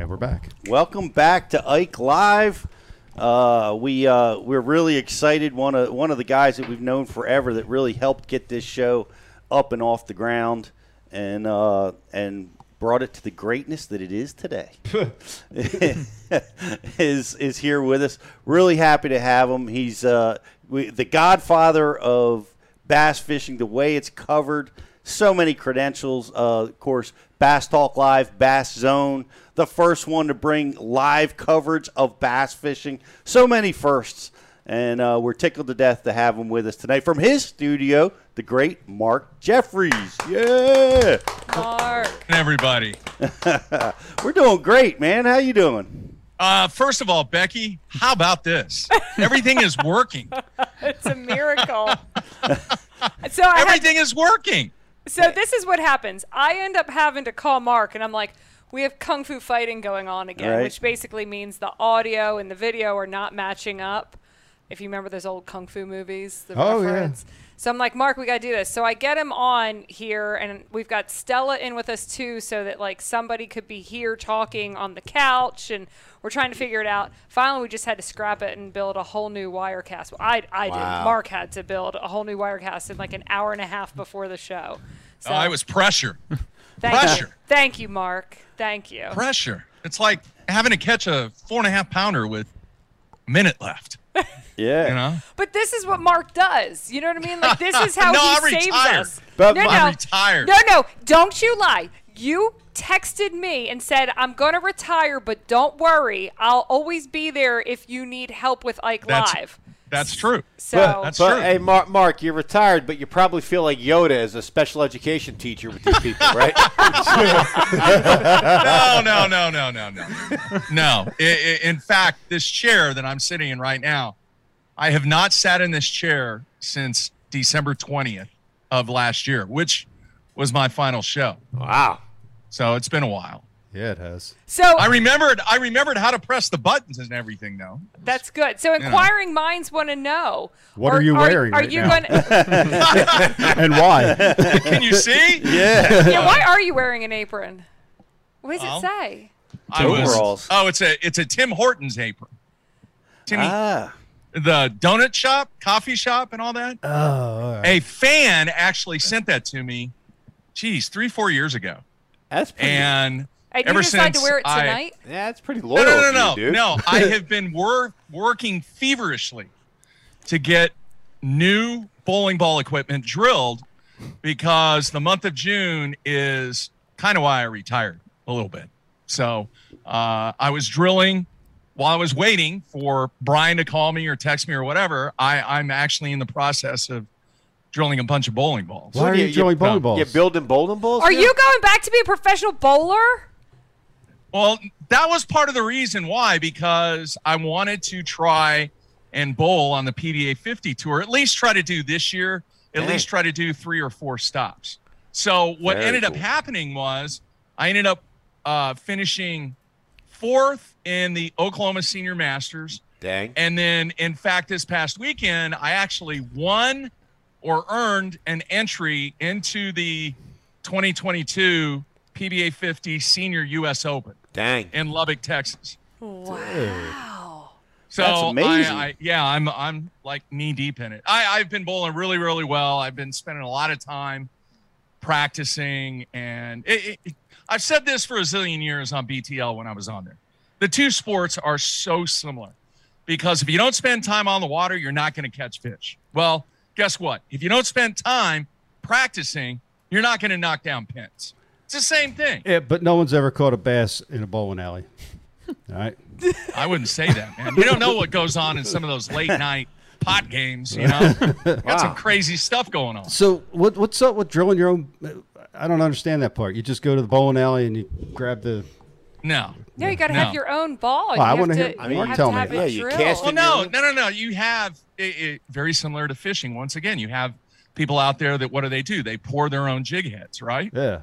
And we're back. Welcome back to Ike Live. Uh, we uh, we're really excited. One of one of the guys that we've known forever that really helped get this show up and off the ground, and uh, and brought it to the greatness that it is today. is is here with us. Really happy to have him. He's uh, we, the godfather of bass fishing. The way it's covered, so many credentials. Uh, of course, Bass Talk Live, Bass Zone, the first one to bring live coverage of bass fishing. So many firsts. And uh, we're tickled to death to have him with us tonight from his studio, the great Mark Jeffries. Yeah, Mark. everybody. we're doing great, man. How you doing? Uh, first of all, Becky, how about this? Everything is working. It's a miracle. so I had, Everything is working. So this is what happens. I end up having to call Mark, and I'm like, we have kung fu fighting going on again, Right. which basically means the audio and the video are not matching up. If you remember those old kung fu movies, the Oh, yeah. So I'm like, Mark, we gotta do this. So I get him on here, and we've got Stella in with us too, so that like somebody could be here talking on the couch, and we're trying to figure it out. Finally, we just had to scrap it and build a whole new Wirecast. Well, I I Wow. did. Mark had to build a whole new Wirecast in like an hour and a half before the show. So Oh, I was pressure. thank You. pressure. Thank you, Mark. Thank you. Pressure. It's like having to catch a four and a half pounder with a minute left. Yeah. You know? But this is what Mark does. You know what I mean? Like this is how No, he I'm saves retired. us. But no, I'm no. retired. No, no, don't you lie. You texted me and said, "I'm going to retire, but don't worry. I'll always be there if you need help with Ike That's Live." That's true. So That's but true. hey, Mark, Mark, you're retired, but you probably feel like Yoda as a special education teacher with these people, right? no, no, no, no, no, no, no. I- I- in fact, this chair that I'm sitting in right now, I have not sat in this chair since December 20th of last year, which was my final show. wow. So it's been a while. Yeah, it has. so I remembered I remembered how to press the buttons and everything though. that's good. So inquiring minds want to know. What are you wearing Are right you now? going to and why? Can you see? Yeah. Yeah, why are you wearing an apron? What does Well, it say? I was- Overalls. oh, it's a it's a Tim Hortons apron. Timmy, Ah. the donut shop, coffee shop, and all that. Oh, all right. A fan actually sent that to me. Geez, three four years ago, That's pretty. and And ever you decide to since wear it I- tonight? yeah, that's pretty no, loyal. no, no, no, you, dude. no. I have been wor- working feverishly to get new bowling ball equipment drilled because the month of June is kind of why I retired a little bit. So uh, I was drilling while I was waiting for Brian to call me or text me or whatever. I, I'm actually in the process of drilling a bunch of bowling balls. Why are you you- drilling you- bowling balls? You building bowling balls? Are now? you going back to be a professional bowler? Well, that was part of the reason why, because I wanted to try and bowl on the PBA 50 tour, at least try to do this year, at Dang. least try to do three or four stops. So what Very ended up happening was I ended up uh, finishing fourth in the Oklahoma Senior Masters. Dang. And then, in fact, this past weekend, I actually won or earned an entry into the 2022 PBA 50 Senior U.S. Open Dang. in Lubbock, Texas. Wow. So That's I- amazing. I, yeah, I'm I'm like knee deep in it. I, I've been bowling really, really well. I've been spending a lot of time practicing, and it, it, I've said this for a zillion years on BTL when I was on there. The two sports are so similar because if you don't spend time on the water, you're not going to catch fish. Well, guess what? If you don't spend time practicing, you're not going to knock down pins. It's the same thing. Yeah, but no one's ever caught a bass in a bowling alley. All right. I wouldn't say that, man. You don't know what goes on in some of those late night pot games. You know, got some crazy stuff going on. So what what's up with drilling your own? I don't understand that part. You just go to the bowling alley and you grab the. No, No, you got to No. have your own ball. Well, you I wanna to, hear- you I mean, have tell me. Yeah, you drilled. cast well, it- no, no, no, no. You have it, it, very similar to fishing. Once again, you have people out there that what do they do? They pour their own jig heads, right? Yeah.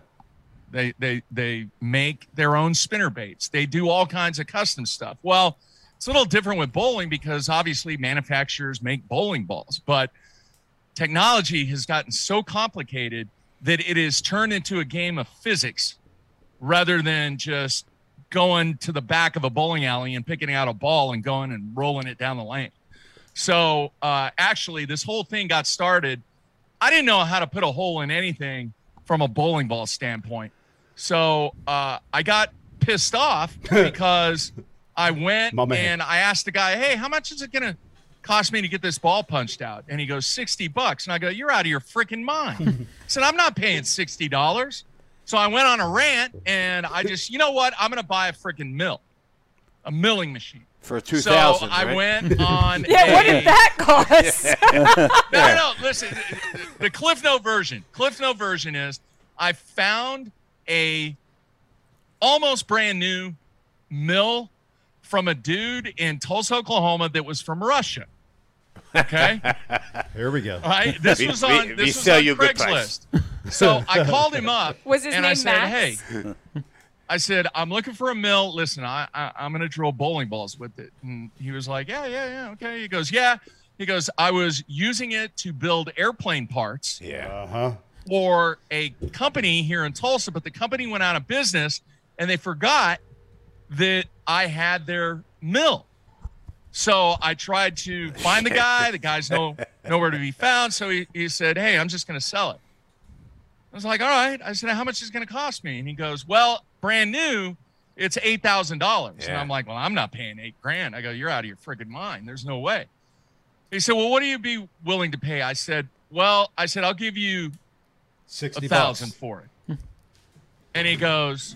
They they they make their own spinner baits. They do all kinds of custom stuff. Well, it's a little different with bowling because obviously manufacturers make bowling balls, but technology has gotten so complicated that it is turned into a game of physics rather than just going to the back of a bowling alley and picking out a ball and going and rolling it down the lane. So uh, actually, this whole thing got started. I didn't know how to put a hole in anything from a bowling ball standpoint. So uh, I got pissed off because I went My man. and I asked the guy, "Hey, how much is it gonna cost me to get this ball punched out?" And he goes, 60 bucks." And I go, "You're out of your freaking mind." I said, "I'm not paying sixty dollars." So I went on a rant and I just, you know what? I'm gonna buy a freaking mill, a milling machine. For 2000 So I right? went on. Yeah, what did that cost? no, no, no. Listen, the- the Cliff Note version. Cliff Note version is I found a almost brand new mill from a dude in Tulsa, Oklahoma that was from Russia. Okay, Here we go. all right. This We- was on we this was sell on you a good price. Craigslist. So I called him up. Was his and name I said, Max? Hey, I said, I'm looking for a mill. Listen, I, I I'm gonna drill bowling balls with it. And he was like, Yeah, yeah, yeah, okay. He goes, Yeah. He goes, I was using it to build airplane parts Yeah. Uh for a company here in Tulsa, but the company went out of business and they forgot that I had their mill. So I tried to find the guy. The guy's no nowhere to be found. So he, he said, Hey, I'm just gonna sell it. I was like, All right. I said, How much is it gonna cost me? And he goes, Well, brand new, it's eight thousand dollars. And I'm like, Well, I'm not paying eight grand. I go, You're out of your freaking mind. There's no way. He said, Well, what do you be willing to pay? I said, Well, I said, I'll give you Sixty a thousand for it. And he goes,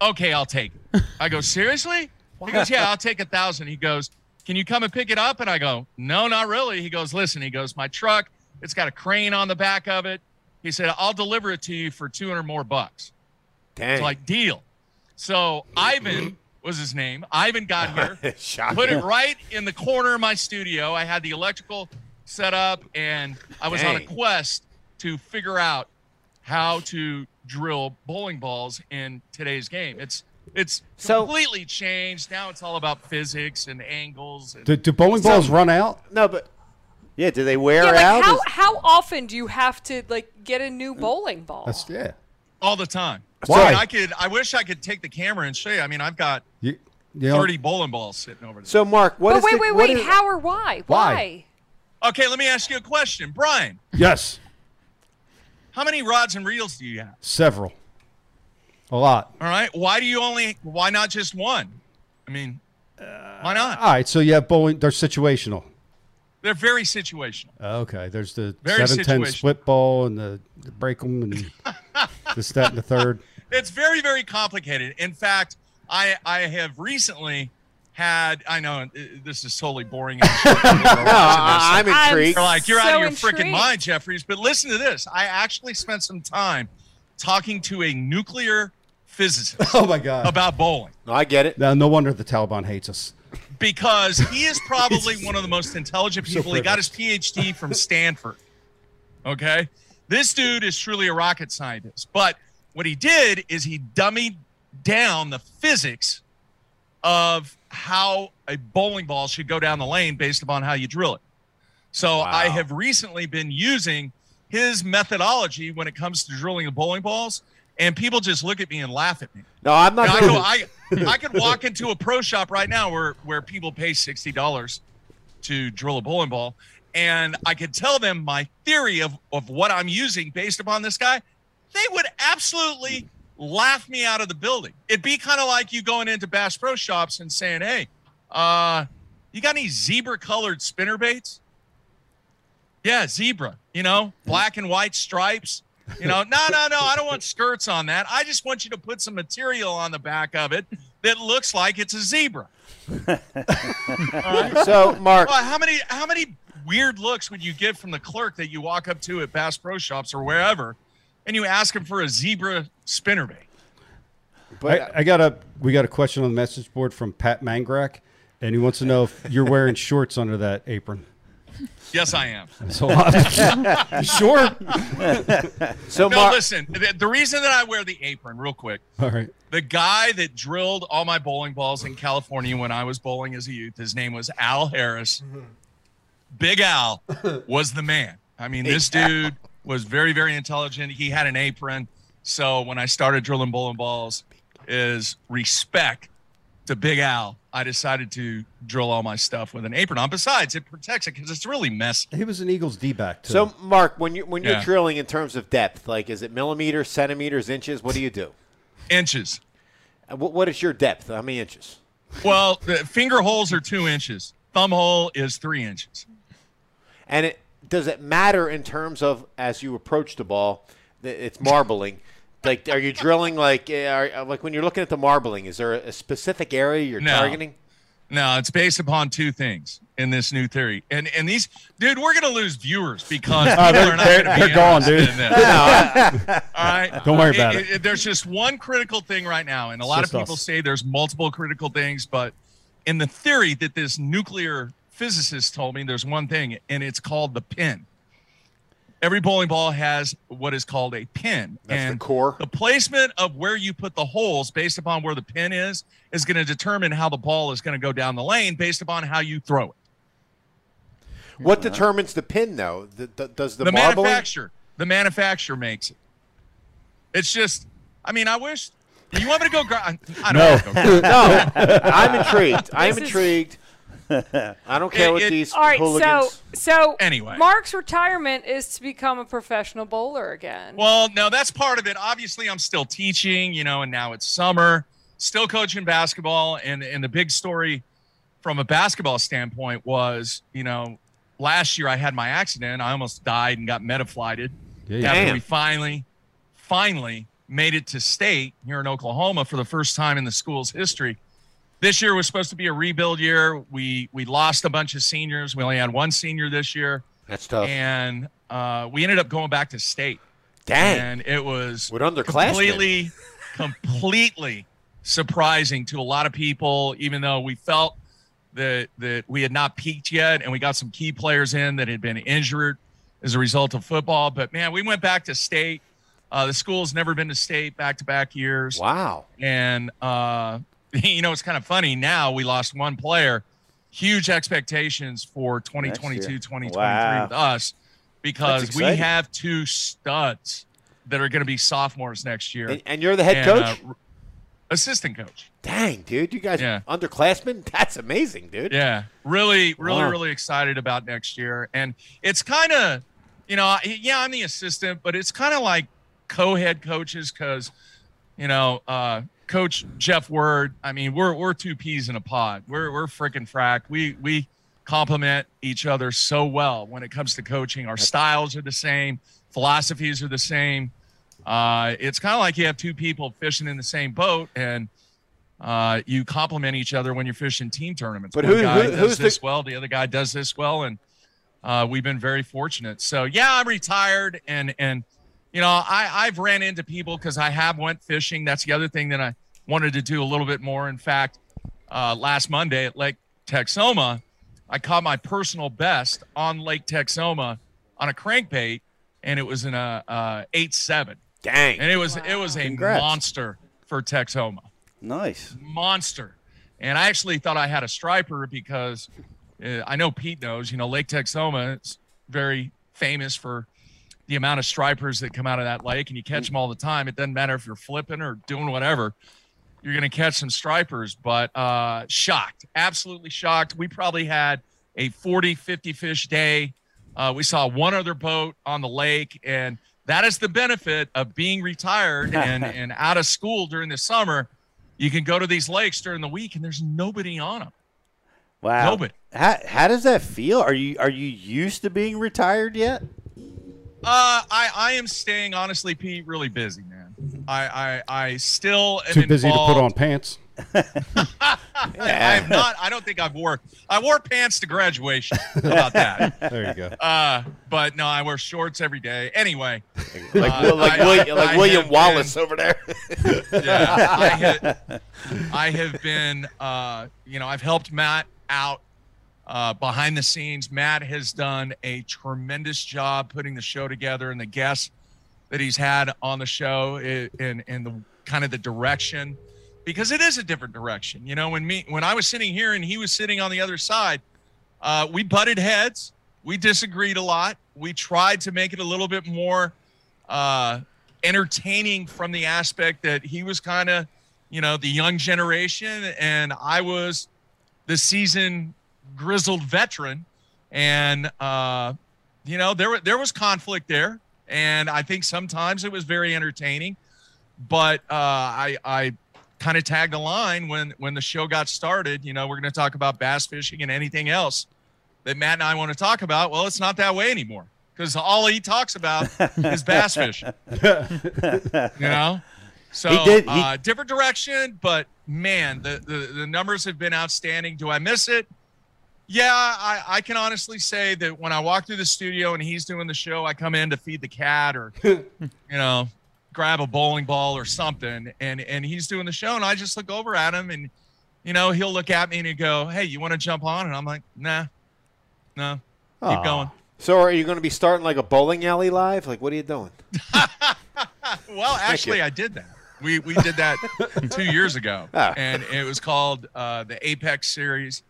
Okay, I'll take it. I go, Seriously? He goes, Yeah, I'll take a thousand. He goes, Can you come and pick it up? And I go, No, not really. He goes, Listen, he goes, My truck, it's got a crane on the back of it. He said, I'll deliver it to you for 200 more bucks. Dang. It's like, deal. So Ivan was his name. Ivan got here put it right in the corner of my studio. I had the electrical set up, and I was on a quest to figure out how to drill bowling balls in today's game. It's it's So- completely changed. Now it's all about physics and angles. And, Do, do bowling balls run out? No, but Yeah, do they wear yeah, like out? how Is- how often do you have to like get a new bowling ball? That's yeah. all the time. Why? I, I could. I wish I could take the camera and show you. I mean, I've got You, you know, 30 bowling balls sitting over there. so Mark, what but is wait, the, wait, what wait. is- How or why? Why? okay, let me ask you a question, Brian. yes, How many rods and reels do you have? several, a lot. All right. Why do you only? Why not just one? I mean, why not? All right, so you have bowling. They're situational. They're very situational. Okay, there's the Very seven ten split ball and the, the them and this that and the third. It's very, very complicated. In fact, I I have recently had. I know uh, this is totally boring. I'm sure people are No, I, this. I'm intrigued. You're like you're out of your freaking mind, Jeffries. But listen to this. I actually spent some time talking to a nuclear physicist Oh my god! about bowling. no, I get it. Now, no wonder the Taliban hates us. because he is probably one of the most intelligent So people. he got his PhD from Stanford. Okay. This dude is truly a rocket scientist. But what he did is he dummied down the physics of how a bowling ball should go down the lane based upon how you drill it. So I have recently been using his methodology when it comes to drilling the bowling balls, and people just look at me and laugh at me. No, I'm not. I go. I I could walk into a pro shop right now where where people pay sixty dollars to drill a bowling ball, and I could tell them my theory of of what I'm using based upon this guy. They would absolutely laugh me out of the building. It'd be kind of like you going into Bass Pro Shops and saying, "Hey, uh, you got any zebra colored spinner baits?" Yeah, zebra. You know, black and white stripes. You know, no, no, no. I don't want skirts on that. I just want you to put some material on the back of it that looks like it's a zebra. so, Mark, Well, how many how many weird looks would you get from the clerk that you walk up to at Bass Pro Shops or wherever, and you ask him for a zebra spinnerbait? but I, I got a we got a question on the message board from Pat Mangrak, and he wants to know if you're wearing shorts under that apron. Yes, I am. So I'm sure. so No, Mark, listen. The, the reason that I wear the apron, real quick, All right. the guy that drilled all my bowling balls in California when I was bowling as a youth, his name was Al Harris. Mm-hmm. Big Al was the man. I mean, this dude was very, very intelligent. He had an apron. So when I started drilling bowling balls, is respect to Big Al, I decided to drill all my stuff with an apron on. Besides, it protects it because it's really messy. He was an Eagles D back too. So, Mark, when you when you're Yeah. drilling in terms of depth, like is it millimeters, centimeters, inches? What do you do? Inches. Uh, What, what is your depth? How many inches? Well, the finger holes are two inches. Thumb hole is three inches. And it does it matter in terms of as you approach the ball, it's marbling. like, are you drilling like uh, are, like when you're looking at the marbling? Is there a, a specific area you're No. targeting? No, it's based upon two things in this new theory. And and these, dude, we're gonna lose viewers because people Oh, they're- not they're- gonna be they're gone, dude. in this. All right. Don't worry about it. There's just one critical thing right now, and a It's lot of people us. say there's multiple critical things, but in the theory that this nuclear physicist told me, there's one thing, and it's called the pin. Every bowling ball has what is called a pin. That's the and core? The placement of where you put the holes based upon where the pin is is going to determine how the ball is going to go down the lane based upon how you throw it. What determines the pin though? The, the, does the, the marbling? manufacturer the manufacturer makes it it's just i mean i wish you want me to go gr- i I don't No. want to go gr- no, I'm intrigued. I'm This is- intrigued. I don't care It- what it- these All right, hooligans. so so Anyway. Mark's retirement is to become a professional bowler again. well no that's part of it obviously i'm still teaching you know and now it's summer still coaching basketball and and the big story from a basketball standpoint was you know last year i had my accident i almost died and got metaflighted Yeah, yeah. after we finally, finally made it to state here in Oklahoma for the first time in the school's history. This year was supposed to be a rebuild year. We we lost a bunch of seniors. We only had one senior this year, That's tough. and uh, we ended up going back to state. Dang. And it was With underclassmen. completely, completely surprising to a lot of people. Even though we felt that that we had not peaked yet, and we got some key players in that had been injured as a result of football. But man, we went back to state. Uh, the school's never been to state back to back years, wow. and uh, you know it's kind of funny. Now we lost one player. Huge expectations for 2022, 2023 Wow. with us because we have two studs that are going to be sophomores next year. And, and you're the head And, coach? uh, assistant coach. Dang, dude. You guys Yeah. underclassmen? That's amazing, dude. Yeah, really, really, Wow. really excited about next year. And it's kind of, you know, yeah, I'm the assistant, but it's kind of like co-head coaches because, you know, uh, Coach Jeff Word. I mean, we're we're two peas in a pod. We're we're freaking frack. We we complement each other so well when it comes to coaching. Our styles are the same, philosophies are the same. Uh, it's kind of like you have two people fishing in the same boat, and uh, you complement each other when you're fishing team tournaments. But One who- guy who- does who's the- this well, the other guy does this well, and uh, we've been very fortunate. So yeah, I'm retired, and and you know I I've ran into people because I have went fishing. That's the other thing that I wanted to do a little bit more. In fact, uh, last Monday at Lake Texoma, I caught my personal best on Lake Texoma on a crankbait, and it was in a uh, eight seven, Dang. and it was it was a Congrats. monster for Texoma Nice. monster. And I actually thought I had a striper because uh, I know Pete knows, you know, Lake Texoma is very famous for the amount of stripers that come out of that lake and you catch them all the time. It doesn't matter if you're flipping or doing whatever. You're going to catch some stripers, but uh, shocked, absolutely shocked. We probably had a 40, 50 fish day. Uh, we saw one other boat on the lake, and that is the benefit of being retired and, and out of school during the summer. You can go to these lakes during the week, and there's nobody on them. Wow. Nobody. How, how does that feel? Are you are you used to being retired yet? Uh, I, I am staying honestly, Pete, really busy, man. I, I, I still am Too busy to put on pants. I'm not. I don't think I've wore. I wore pants to graduation. How about that? There you go. Uh, but no, I wear shorts every day. Anyway, like uh, like, I- William, I- like I William have Wallace over there. yeah, I have, I have been, uh, you know, I've helped Matt out uh, behind the scenes. Matt has done a tremendous job putting the show together and the guests that he's had on the show in in the kind of the direction because it is a different direction. You know, when me when I was sitting here and he was sitting on the other side, uh, we butted heads. We disagreed a lot. We tried to make it a little bit more uh, entertaining from the aspect that he was kind of you know, the young generation, and I was the seasoned, grizzled veteran, and uh, you know, there there was conflict there, and I think sometimes it was very entertaining, but uh, I I kind of tagged a line when when the show got started. You know, we're going to talk about bass fishing and anything else that Matt and I want to talk about. Well, it's not that way anymore because all he talks about is bass fishing. you know, so He did- he- uh, different direction, but man, the, the the numbers have been outstanding. Do I miss it? Yeah, I, I can honestly say that when I walk through the studio and he's doing the show, I come in to feed the cat or, you know, grab a bowling ball or something, and and he's doing the show, and I just look over at him, and you know, he'll look at me and he'll go, "Hey, you want to jump on?" And I'm like, "Nah, no, keep Aw. going." So are you going to be starting like a bowling alley live? Like, what are you doing? Well, actually. I did that. We we did that two years ago, Ah. and it was called uh, the Apex Series,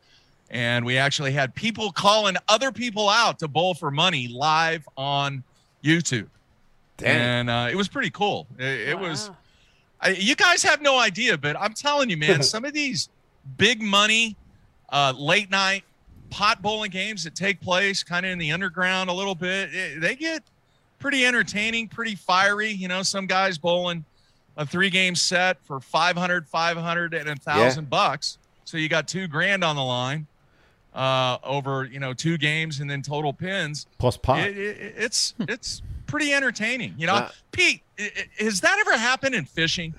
and we actually had people calling other people out to bowl for money live on YouTube, Damn. and uh, it was pretty cool. It, it was, I, you guys have no idea, but I'm telling you, man, some of these big money, uh, late night pot bowling games that take place kind of in the underground a little bit, eh, they get pretty entertaining, pretty fiery. You know, some guys bowling a three game set for 500, 500, and a thousand bucks. So you got two grand on the line uh, over, you know, two games and then total pins Plus pot. it, it, it's it's pretty entertaining. You know, Uh, Pete, i- i- has that ever happened in fishing?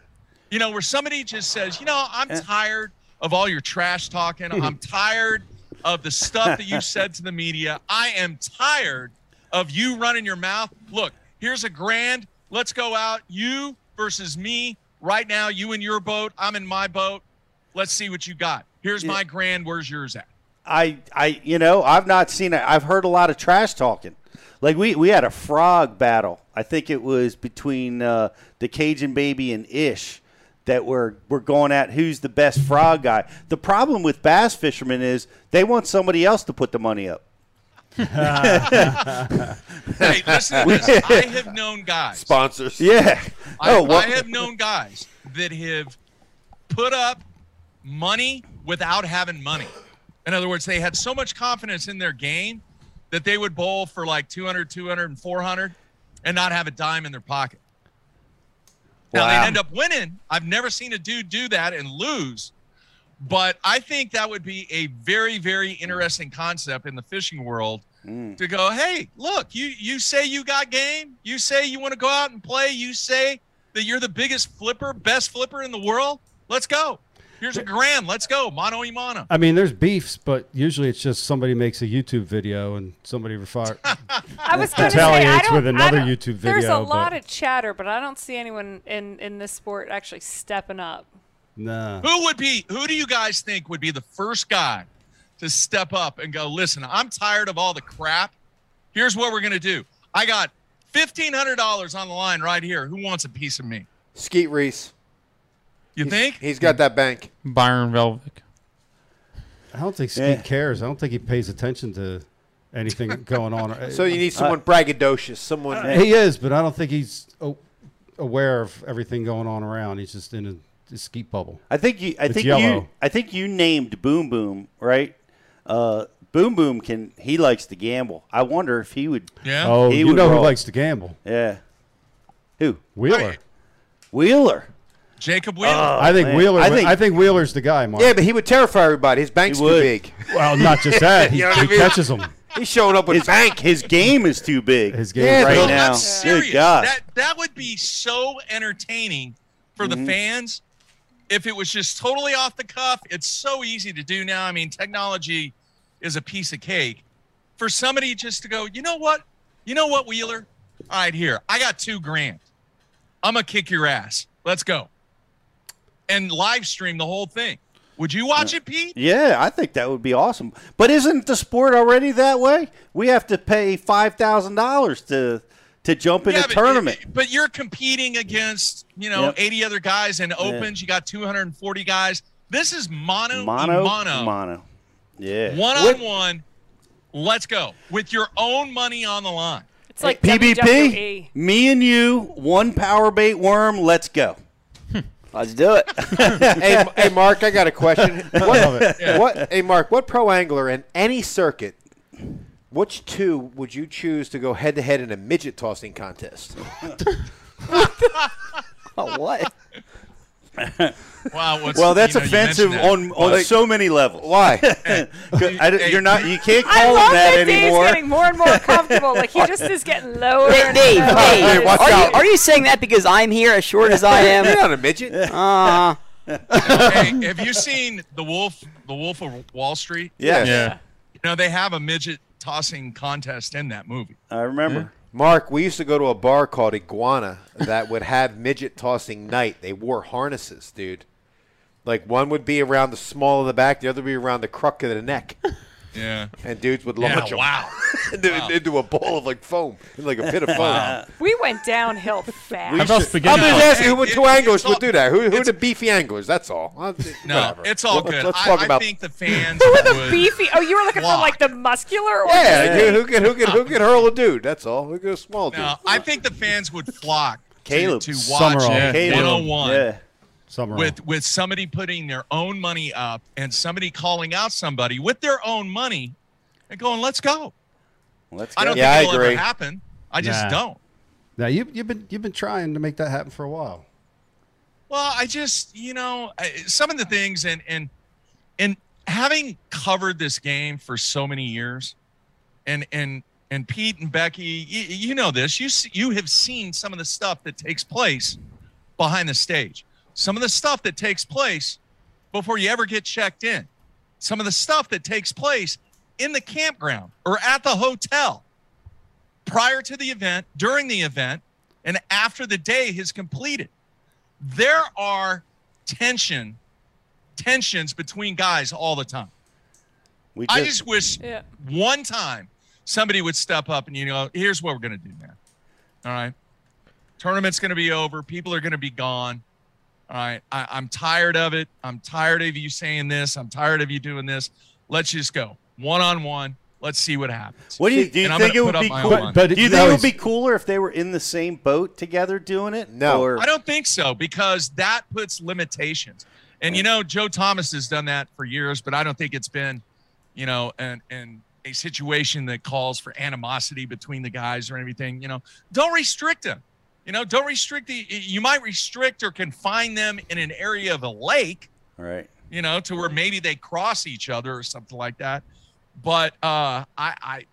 You know, where somebody just says, you know, I'm tired of all your trash talking. I'm tired of the stuff that you said to the media. I am tired of you running your mouth. Look, here's a grand. Let's go out. You versus me right now. You in your boat. I'm in my boat. Let's see what you got. Here's Yeah. my grand. Where's yours at? I, I, you know, I've not seen it. I've heard a lot of trash talking. Like we, we had a frog battle. I think it was between uh, the Cajun baby and Ish that were we're going at who's the best frog guy. The problem with bass fishermen is they want somebody else to put the money up. Hey, listen to this. I have known guys. Sponsors. Yeah. I, oh, well, I have known guys that have put up money without having money. In other words, they had so much confidence in their game that they would bowl for like 200, 200, and 400 and not have a dime in their pocket. Now, they end up winning. I've never seen a dude do that and lose. But I think that would be a very, very interesting concept in the fishing world Mm. to go, hey, look, you you say you got game, you say you want to go out and play, you say that you're the biggest flipper, best flipper in the world. Let's go. Here's a grand. Let's go. Mono y mano. I mean, there's beefs, but usually it's just somebody makes a YouTube video and somebody refi- I was going to say retaliates I don't, with another don't- YouTube There's a lot but- of chatter, but I don't see anyone in in this sport actually stepping up. nah. Who would be? Who do you guys think would be the first guy to step up and go? Listen, I'm tired of all the crap. Here's what we're gonna do. I got fifteen hundred dollars on the line right here. Who wants a piece of me? Skeet Reese. You think? He's got that bank. Byron Velvick. I don't think Skeet Yeah. cares. I don't think he pays attention to anything going on. So you need someone braggadocious, someone. Uh, he is, but I don't think he's o- aware of everything going on around. He's just in a, a skeet bubble. I think you. I It's think you. I think you named Boom Boom right. Uh, Boom Boom can. He likes to gamble. I wonder if he would. Yeah. Oh, He you would know roll. who likes to gamble? Yeah. Who? Wheeler. Wheeler. Jacob Wheeler. Oh, I think man. Wheeler. I I think- think, Wheeler's the guy, Mark. Yeah, but he would terrify everybody. His bank's too big. Well, not just that. He, You know he I mean? catches them. He's showing up with His bank. His game is too big. His game. Yeah, right no, now. I'm Good serious. God. That that would be so entertaining for Mm-hmm. the fans if it was just totally off the cuff. It's so easy to do now. I mean, technology is a piece of cake. For somebody just to go, you know what? You know what, Wheeler? All right, here. I got two grand. I'm gonna kick your ass. Let's go. And live stream the whole thing. Would you watch it, Pete? Yeah, I think that would be awesome. But isn't the sport already that way? We have to pay five thousand dollars to to jump in a but, tournament. But you're competing against, you know, Yep. 80 other guys and opens. You got 240 guys. This is mono mono, mono. mono. Yeah. One on one. Let's go. With your own money on the line. It's like PBP. WWE. Me and you, one power bait worm. Let's go. Let's do it. hey, hey, Mark, I got a question. What, it. what? Hey, Mark, what pro angler in any circuit? Which two would you choose to go head to head in a midget tossing contest? Oh, what? Wow. Well, that's you know, offensive mentioned that. on on so many levels. Why? I, you're not. You can't I call him love that that Dave's anymore. getting more and more comfortable. Like he just is getting lower. Dave, and Dave, lower. Dave, watch are, you, out. are you saying that because I'm here as short as I am? You're not a midget. Uh, hey, have you seen the Wolf, the Wolf of Wall Street? Yeah, Yeah. You know they have a midget tossing contest in that movie. I remember. Mark, we used to go to a bar called Iguana that would have midget tossing night. They wore harnesses, dude. Like one would be around the small of the back, the other would be around the crook of the neck, Yeah. and dudes would Yeah. launch 'em Wow. into, Wow. into a ball of like foam, like a pit of foam. We went downhill How fast. about I'm just asking who, it- two it- anglers it's would all- do that. Who, who the beefy anglers? That's all. No, whatever. it's all good. Let's talk I about think the fans Who are the beefy? Oh, you were looking for like the muscular or Yeah, the- who, who can who can who can hurl a dude? That's all. Who can a small dude? I think the fans would flock Caleb. to, to watch Sumrall. it Caleb. 101 Yeah. Summer. with with somebody putting their own money up and somebody calling out somebody with their own money and going, "Let's go." Let's I don't Yeah, I think it'll agree. ever happen. I just Nah. don't. now you you've been you've been trying to make that happen for a while. Well, I just, you know, I- some of the things and and and having covered this game for so many years, and and and Pete and Becky, you, you know this. You you have seen some of the stuff that takes place behind the stage. Some of the stuff that takes place before you ever get checked in. Some of the stuff that takes place in the campground or at the hotel prior to the event, during the event, and after the day is completed there are tension tensions between guys all the time. We I just- just wish Yeah. one time somebody would step up and you know, here's what we're gonna do now. All right. Tournament's gonna be over, people are gonna be gone. All right. I, I'm tired of it. I'm tired of you saying this. I'm tired of you doing this. Let's just go. One on one. Let's see what happens. What do you, do you think it would be cool? own. But do you no, think it would be cooler if they were in the same boat together doing it? No. Or, I don't think so because that puts limitations. And you know, Joe Thomas has done that for years, but I don't think it's been, you know, and and a situation that calls for animosity between the guys or anything. You know, don't restrict them. You know, don't restrict the. You might restrict or confine them in an area of a lake. Right. You know, to where maybe they cross each other or something like that. But uh, I, I,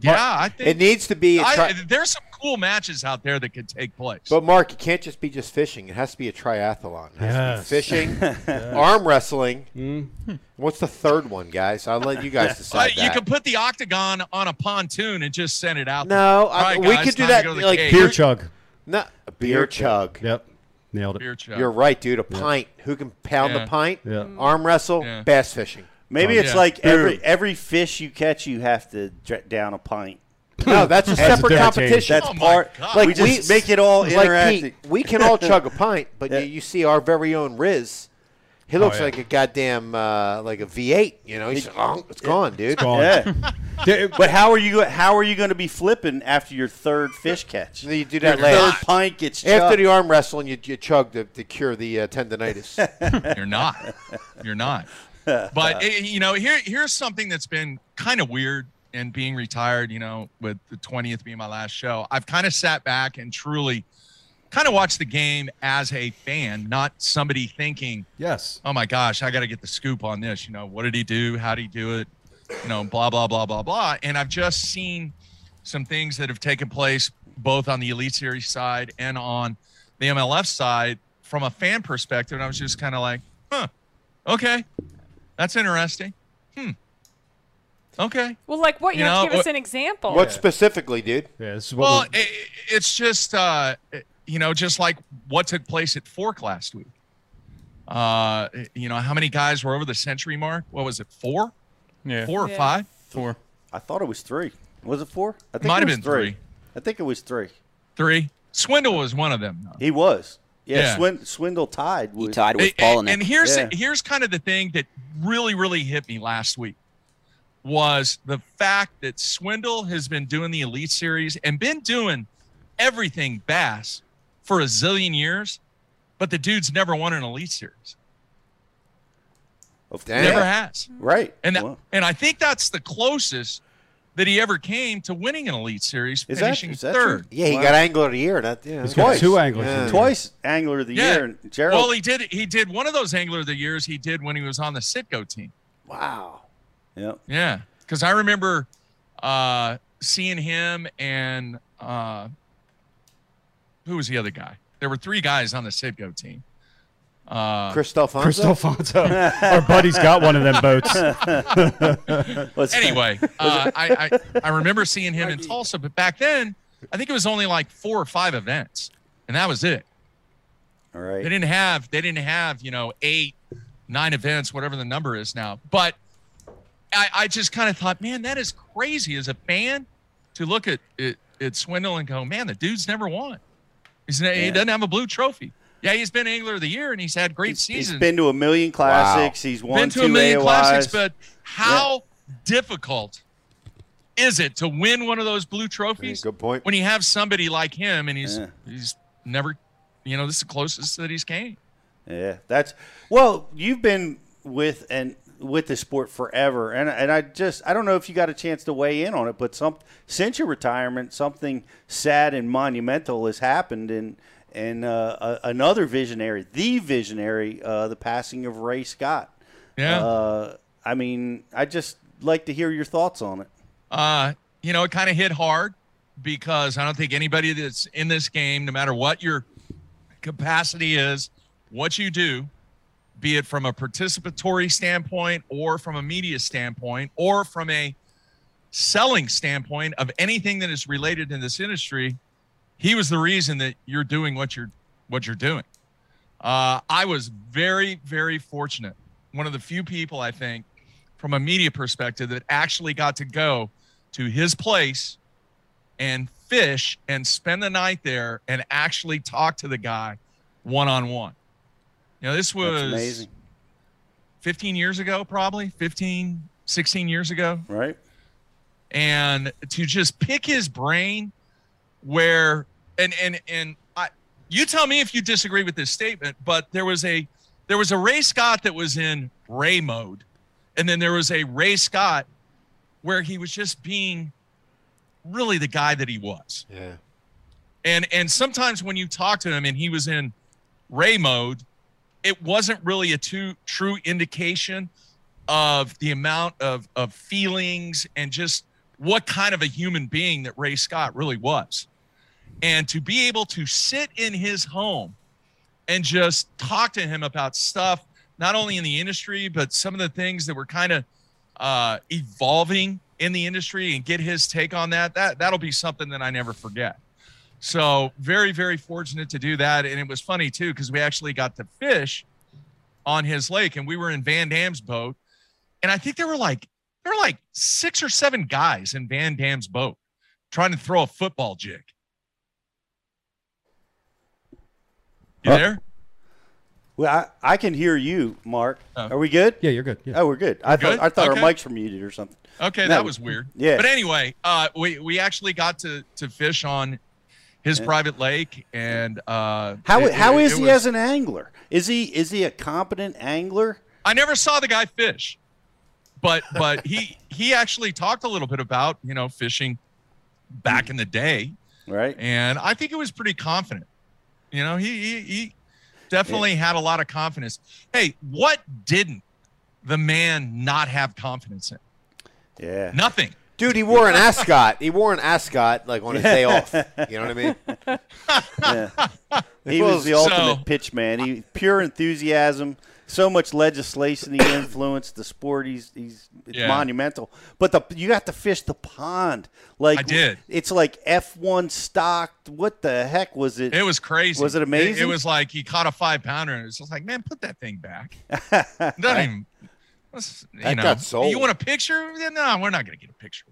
yeah, I think It needs to be. A I, tri- there's some cool matches out there that could take place. but Mark, it can't just be just fishing. It has to be a triathlon. It has Yes. to be fishing, arm wrestling. Mm. What's the third one, guys? I'll let you guys Uh, decide you can put the octagon on a pontoon and just send it out. No, there. I- All right, we guys, could do that, go like, cave. Beer chug. No, a beer chug. Yep. Nailed it. Beer chug. You're right, dude. A pint. Who can pound Yeah. the pint? Yeah. Mm. Arm wrestle. Yeah. Bass fishing. Maybe Oh, it's yeah. like every every fish you catch, you have to dr- down a pint. No, that's a That's a separate different competition. That's Oh my part. God. Like Like, we just make it all like interactive. Pete, we can all chug a pint, but Yeah. you, you see our very own Riz. He looks yeah. like a goddamn uh, like a V8. You know, he's oh, it's gone, dude. Gone. yeah. Yeah, But how are you? How are you going to be flipping after your third fish catch? You do Your that third pint gets after the arm wrestling. You, you chug to, to cure the uh, tendonitis. You're not. You're not. But eh, you know, here here's something that's been kind of weird. And being retired, you know, with the 20th being my last show, I've kind of sat back and truly kind of watch the game as a fan, not somebody thinking, Yes. oh my gosh, I got to get the scoop on this. You know, what did he do? How did he do it? You know, blah, blah, blah, blah, blah. And I've just seen some things that have taken place both on the Elite Series side and on the MLF side from a fan perspective. And I was just kind of like, huh, okay, that's interesting. Hmm. Okay. Well, like what? You, You have to know, give us an example. what specifically, dude? Yeah. This is what Well, we're- it's just, uh, you know, just like what took place at Fork last week. Uh, you know, how many guys were over the century mark? What was it, four? Yeah. Four or Yeah. five? Four. I thought it was three. Was it four? I think Might it have was been three. I think it was three. Three. Swindle was one of them. though. He was. Yeah. Yeah. Swin- Swindle tied. he tied with And- Paul in and here's Yeah. here's kind of the thing that really really hit me last week was the fact that Swindle has been doing the Elite Series and been doing everything Bass for a zillion years, but but the dude's never won an elite series. Of- Damn. Never has. Right. And that, Well, and I think that's the closest that he ever came to winning an elite series, Is finishing is that third. true? Yeah, he Wow. got Angler of the Year. That yeah, He's got Twice. two anglers. Yeah. twice Angler of the Yeah. Year. And Gerald. Well, he did. He did one of those Angler of the Years. He did when he was on the Citgo team. Wow. yeah. Yeah, because I remember uh, seeing him and uh, who was the other guy? There were three guys on the Citgo team. Uh, Chris Alfonso. Our buddy's got one of them boats. Anyway, uh, I, I I remember seeing him in Tulsa, but back then I think it was only like four or five events, and that was it. All right. They didn't have they didn't have you know eight, nine events, whatever the number is now. But I, I just kind of thought, man, that is crazy as a fan to look at it at Swindle and go, man, the dude's never won. He's Yeah. he doesn't have a blue trophy. Yeah, he's been Angler of the Year and he's had great He's- seasons. He's been to a million classics. He's won been to two a million AOYs. classics, but how difficult is it to win one of those blue trophies good point. when you have somebody like him and he's Yeah. he's never, you know, this is the closest that he's came. Yeah, that's well. You've been with and with the sport forever, and and I just I don't know if you got a chance to weigh in on it, but some since your retirement, something sad and monumental has happened, and and uh, a, another visionary, the visionary, uh, the passing of Ray Scott. Yeah. Uh, I mean, I just like to hear your thoughts on it. Uh, you know, it kind of hit hard because I don't think anybody that's in this game, no matter what your capacity is, what you do, be it from a participatory standpoint or from a media standpoint or from a selling standpoint of anything that is related in this industry, he was the reason that you're doing what you're what you're doing. Uh, I was very, very fortunate. One of the few people I think, from a media perspective, that actually got to go to his place and fish and spend the night there and actually talk to the guy one on one. You know, this That's was amazing, 15 years ago, probably 15, 16 years ago right? and to just pick his brain where and and and I you tell me if you disagree with this statement but there was a there was a Ray Scott that was in Ray mode and then there was a Ray Scott where he was just being really the guy that he was Yeah. and and sometimes when you talk to him and he was in Ray mode, it wasn't really a too, true indication of the amount of of feelings and just what kind of a human being that Ray Scott really was. And to be able to sit in his home and just talk to him about stuff, not only in the industry, but some of the things that were kind of uh, evolving in the industry and get his take on that, that that'll be something that I never forget. So very, very fortunate to do that. And it was funny too, because we actually got to fish on his lake and we were in VanDam's boat. And I think there were like there were like six or seven guys in VanDam's boat trying to throw a football jig. You Uh, there? Well, I, I can hear you, Mark. Oh. Are we good? Yeah, you're good. Yeah. Oh, we're good. I Good? thought I thought Okay. our mics were muted or something. Okay, No. that was weird. Yeah. But anyway, uh, we we actually got to to fish on his Yeah. private lake, and uh, How it- how it- is it he was- as an angler? Is he is he a competent angler? I never saw the guy fish, but but he he actually talked a little bit about you know fishing back in the day, Right. and I think it was pretty confident. You know, he he, he definitely had a lot of confidence. Hey, what didn't the man not have confidence in? Yeah. Nothing. Dude, he wore an ascot. He wore an ascot like on his day off. You know what I mean? Yeah. He was the So- ultimate pitch man. He pure enthusiasm. So much legislation he influenced the sport. He's he's it's Yeah. monumental. But the you got to fish the pond. Like I did. It's like F one stocked. What the heck was it? It was crazy. Was it amazing? It, amazing? was like he caught a five pounder, and it's just like, man, put that thing back. Doesn't even. Let's- You That know, got sold. you want a picture? No, we're not gonna get a picture.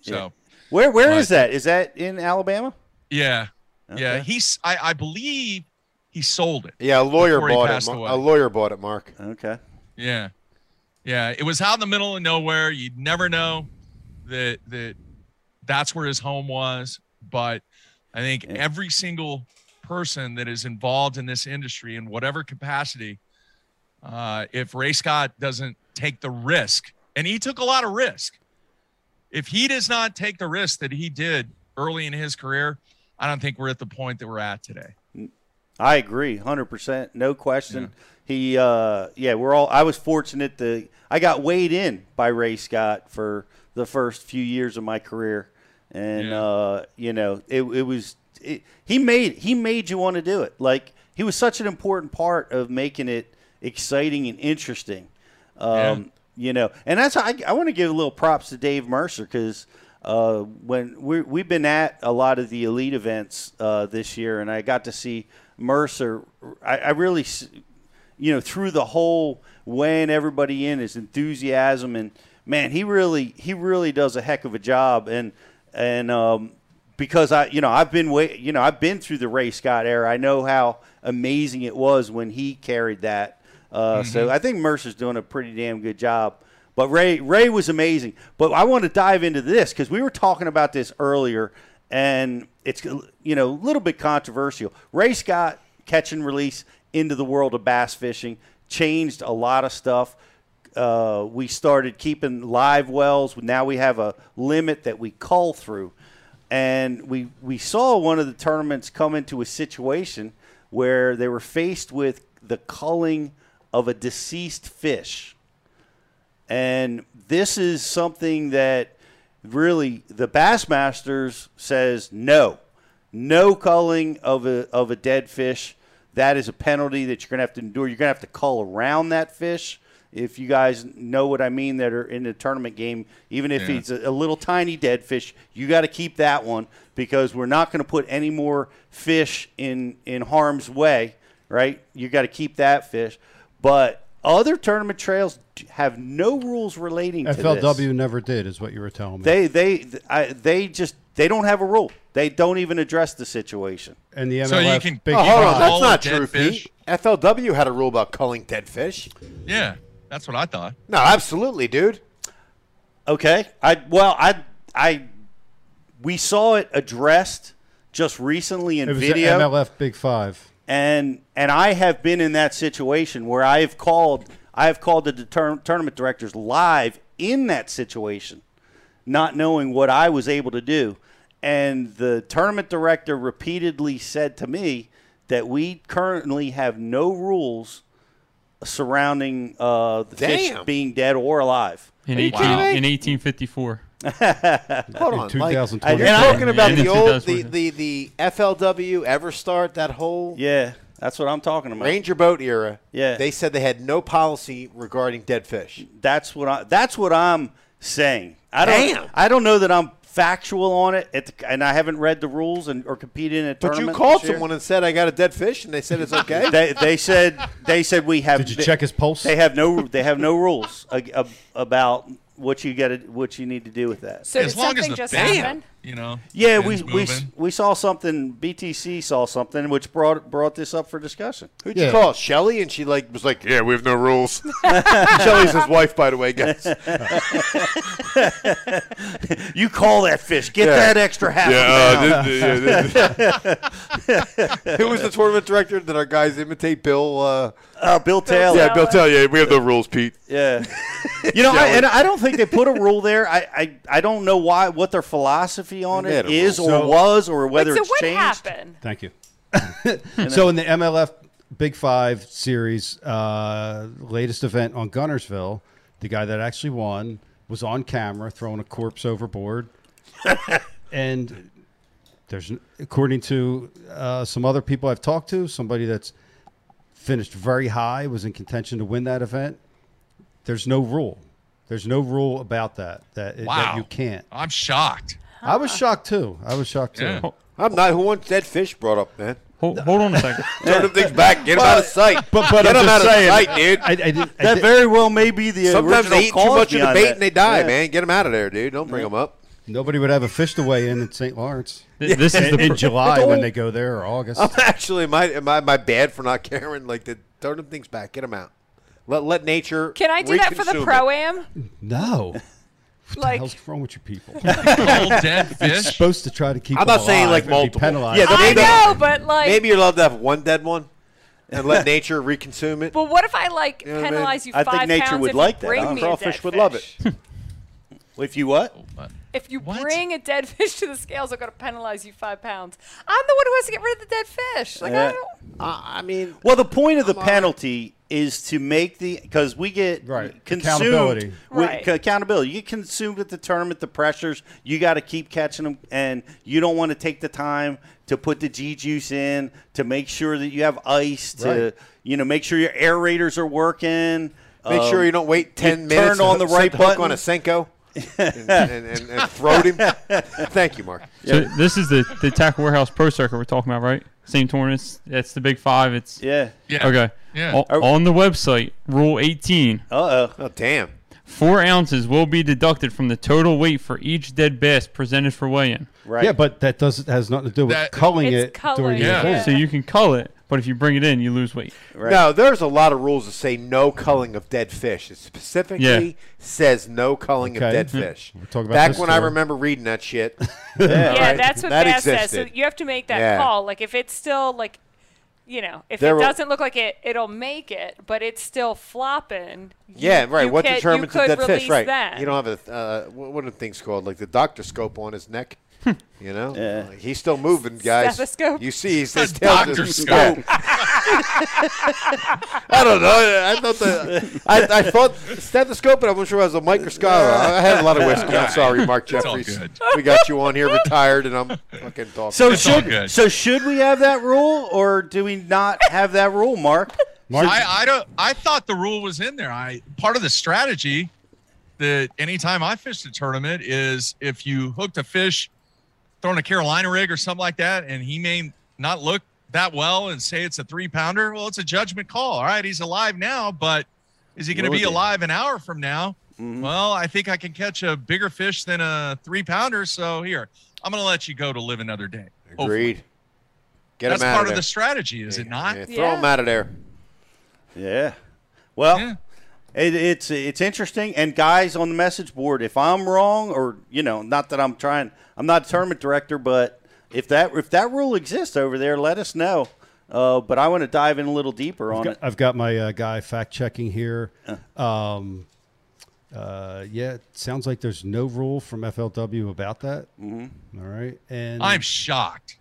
So Where where is But- that? Is that in Alabama? yeah, yeah. He's. I, I believe he sold it. Yeah, a lawyer bought it. away. A lawyer bought it, Mark. Okay. Yeah, yeah. It was out in the middle of nowhere. You'd never know that that that's where his home was. But I think Yeah. every single person that is involved in this industry in whatever capacity, uh, if Ray Scott doesn't take the risk, and he took a lot of risk, if he does not take the risk that he did early in his career, I don't think we're at the point that we're at today. I agree, hundred percent, no question. He, uh, yeah, we're all. I was fortunate to. I got weighed in by Ray Scott for the first few years of my career, and Yeah. uh, you know, it, it was. It, he made he made you want to do it. Like he was such an important part of making it exciting and interesting. Um, You know, and that's I, I want to give a little props to Dave Mercer because uh, when we we've been at a lot of the elite events uh, this year, and I got to see Mercer. I, I really, you know, through the whole weighing everybody in, his enthusiasm, and man, he really he really does a heck of a job, and and um, because I you know I've been way you know I've been through the Ray Scott era. I know how amazing it was when he carried that. Uh, So I think Mercer's doing a pretty damn good job. But Ray Ray was amazing. But I want to dive into this because we were talking about this earlier, and it's you know a little bit controversial. Ray Scott catch and release into the world of bass fishing changed a lot of stuff. Uh, we started keeping live wells. Now we have a limit that we cull through, and we we saw one of the tournaments come into a situation where they were faced with the culling of a deceased fish. And this is something that really the Bassmasters says no. No culling of a of a dead fish. That is a penalty that you're going to have to endure. You're going to have to cull around that fish. If you guys know what I mean, that are in the tournament game, even if Yeah. it's a, a little tiny dead fish, you got to keep that one because we're not going to put any more fish in in harm's way. Right? You got to keep that fish. But other tournament trails have no rules relating to this. FLW never did, is what you were telling me. They they I, they just they don't have a rule. They don't even address the situation. and the MLF So you can- big Oh, hold can on, that's not true, fish? Pete. FLW had a rule about culling dead fish. Yeah, that's what I thought. No, absolutely, dude. Okay. I well I I we saw it addressed just recently in it was video. MLF Big Five. And and I have been in that situation where I have called I have called the deter- tournament directors live in that situation, not knowing what I was able to do, and the tournament director repeatedly said to me that we currently have no rules surrounding uh, the fish being dead or alive. In, 18, kidding in 1854. Hold on. Like, 2020. you're And I- talking about And the old, the, the, the FLW Everstart, that whole Yeah, that's what I'm talking about. Ranger boat era. Yeah. They said they had no policy regarding dead fish. That's what I. That's what I'm saying. I don't. Damn. I don't know that I'm factual on it, at the, and I haven't read the rules and or competed in a But you tournament. called this year. someone and said, I got a dead fish, and they said it's okay. They, they said they said we have. Did you check his pulse? They have no. They have no rules ag- ab- about what you got to what you need to do with that. So as long as something the just band, happen? You know. Yeah, we band's we we saw something. BTC saw something, which brought brought this up for discussion. Who'd Yeah. you call? Shelly? And she like was like, yeah, we have no rules. Shelly's his wife, by the way, guys. You call that fish. Get Yeah. that extra half. a pound. Who was the tournament director? Did our guys imitate Bill? Uh, Uh, Bill Taylor. yeah, Bill Taylor. Yeah, we have no rules, Pete. Yeah. You know, I, and I don't think they put a rule there. I, I, I don't know why what their philosophy on They it had a is rule. or So- was or whether Wait, so it's what changed. happened? Thank you. so in the MLF Big Five series, uh, latest event on Guntersville, the guy that actually won was on camera throwing a corpse overboard, and there's according to uh, some other people I've talked to, somebody that's finished very high was in contention to win that event. There's no rule. There's no rule about that that, that you can't. I'm shocked. I was shocked too. I was shocked too. Yeah. I'm not. Who wants dead fish brought up, man? Hold, hold on a second. Turn them things back. Get them out of sight. But but Get I'm them out just of saying, sight, dude. I, I did, I That did- very well may be the Sometimes they eat too much of the bait that. and they die, Yeah. man. Get them out of there, dude. Don't bring them up. Nobody would have a fish to weigh in at St. Lawrence Th- This is in, the in pr- July when they go there or August. I'm actually, am I, am I, am I bad for not caring? Like, the, turn them things back. Get them out. Let, let nature. Can I do that for the pro am? No, What the Like- hell's wrong with you people? Cold dead You're supposed to try to keep. I'm them not saying, like, alive and multiple. penalized. Yeah, I maybe- know, but like, Maybe you're allowed to have one dead one and let nature reconsume it. but what if I like penalize You know what I mean? penalize you I think nature pounds would like that, bring huh? Crawfish dead would love it. If you what? If you What? bring a dead fish to the scales, I'm going to penalize you five pounds. I'm the one who has to get rid of the dead fish. Like, Yeah. I don't. Uh, I mean, Well, the point of the I'm penalty is to make the because we get Right. consumed Accountability. with- Right. accountability. You get consumed at the tournament, the pressures. You got to keep catching them, and you don't want to take the time to put the G juice in to make sure that you have ice to Right. you know make sure your aerators are working. make Um, sure you don't wait 10 minutes turn on the right the button. on a Senko and, and, and, and throat him. Thank you, Mark. So this is the the Tackle Warehouse Pro Circuit we're talking about, right? Same tournaments. That's the Big Five. It's Yeah. Yeah. okay. Yeah. O- on the website, Rule 18: Uh oh. Oh, damn. four ounces will be deducted from the total weight for each dead bass presented for weigh-in. Right. Yeah, but that does has nothing to do with That- culling It's it culling, during the yeah. event. So you can cull it, but if you bring it in, you lose weight. right. No, there's a lot of rules that say no culling of dead fish. It specifically Yeah. says no culling Okay. of dead fish. We're talking about Back this when I remember reading that shit. Yeah, right. that's what That Bass says. So you have to make that Yeah. call. Like if it's still like, you know, if There it were- doesn't look like it, it'll make it, but it's still flopping. you- Yeah, right. you what could- determines you a dead fish? Right. Then. You don't have a uh, what, what are things called? Like the doctor scope on his neck. You know, Yeah. Like, he's still moving, guys. Stethoscope? You see, he's A his tail doctor just- scope. I don't know. I thought the I, I thought stethoscope, but I wasn't sure it was a microscope. I had a lot of whiskey. I'm sorry, Mark Jeffries. We got you on here retired, and I'm fucking talking. So It's should so should we have that rule or do we not have that rule, Mark? Mark, I, I don't. I thought the rule was in there. I part of the strategy that anytime I fished a tournament is if you hooked a fish, throwing a Carolina rig or something like that, and he may not look that well and say it's a three pounder. Well, it's a judgment call. All right, he's alive now, but is he going to be alive an hour from now? Mhm. Well, I think I can catch a bigger fish than a three pounder. So here, I'm going to let you go to live another day. Hopefully. Agreed. Get That's him out That's part of of there. the strategy, is it not? Yeah, throw Yeah. him out of there. Yeah. Well, Yeah. It, it's it's interesting. And guys on the message board, if I'm wrong, or you know, not that I'm trying, I'm not a tournament director, but if that if that rule exists over there, let us know. Uh, but I want to dive in a little deeper I've on got, it. I've got my uh, guy fact checking here. Um, uh, yeah, it sounds like there's no rule from FLW about that. Mm-hmm. right, and I'm shocked.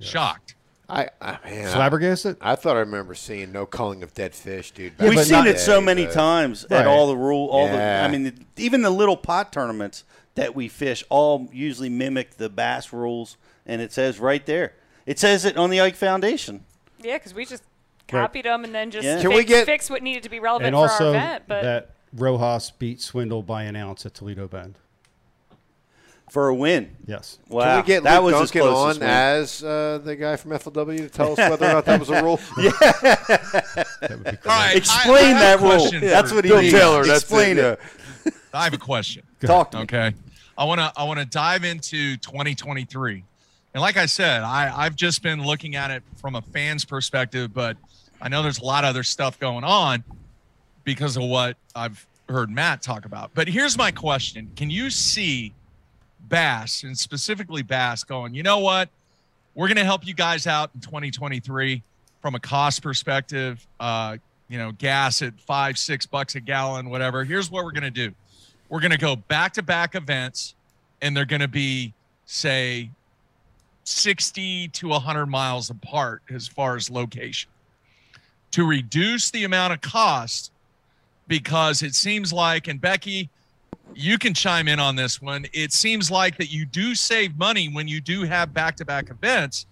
Shocked. I, I man, I, flabbergasted. I thought I remember seeing no culling of dead fish, dude. Yeah, We've seen it so many but- times Right. at all the rule, all Yeah. the. I mean, the, even the little pot tournaments that we fish all usually mimic the bass rules, and it says right there. It says it on the Ike Foundation. Yeah, because we just Right. copied them and then just Yeah. fix, Can we get- fix what needed to be relevant and for also our event. But that Rojas beat Swindle by an ounce at Toledo Bend. For a win. Yes. Wow, Can we get that Luke was as Duncan as on win. as uh, the guy from FLW to tell us whether or not that was a rule? That would be. All right. Explain I- I that a rule. That's what he Bill needs. Taylor, that's Explain it. it. I have a question. Talk to me. Okay. I want to I want to dive into 2023. And like I said, I I've just been looking at it from a fan's perspective, but I know there's a lot of other stuff going on because of what I've heard Matt talk about. But here's my question. Can you see Bass and specifically Bass going, "You know what? We're going to help you guys out in 2023 from a cost perspective, uh, you know, gas at 5 6 bucks a gallon, whatever. Here's what we're going to do we're going to go back to back events and they're going to be say 60 to 100 miles apart as far as location to reduce the amount of cost because it seems like and Becky you can chime in on this one it seems like that you do save money when you do have back-to-back events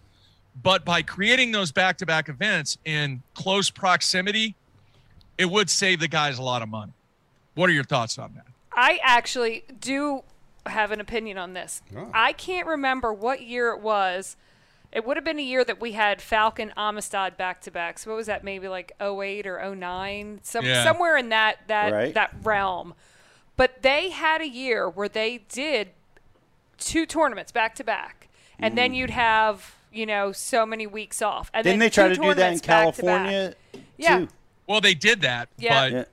but by creating those back-to-back events in close proximity it would save the guys a lot of money what are your thoughts on that I actually do have an opinion on this. Oh. I can't remember what year it was. It would have been a year that we had Falcon Amistad back to back. So what was that? Maybe like 08 or 09, some Yeah. somewhere in that that Right. that realm. But they had a year where they did two tournaments back to back, and then you'd have you know so many weeks off. And Mm. Didn't then they try to do that in tournaments back to. California Yeah. too? Well, they did that, Yeah. but Yeah.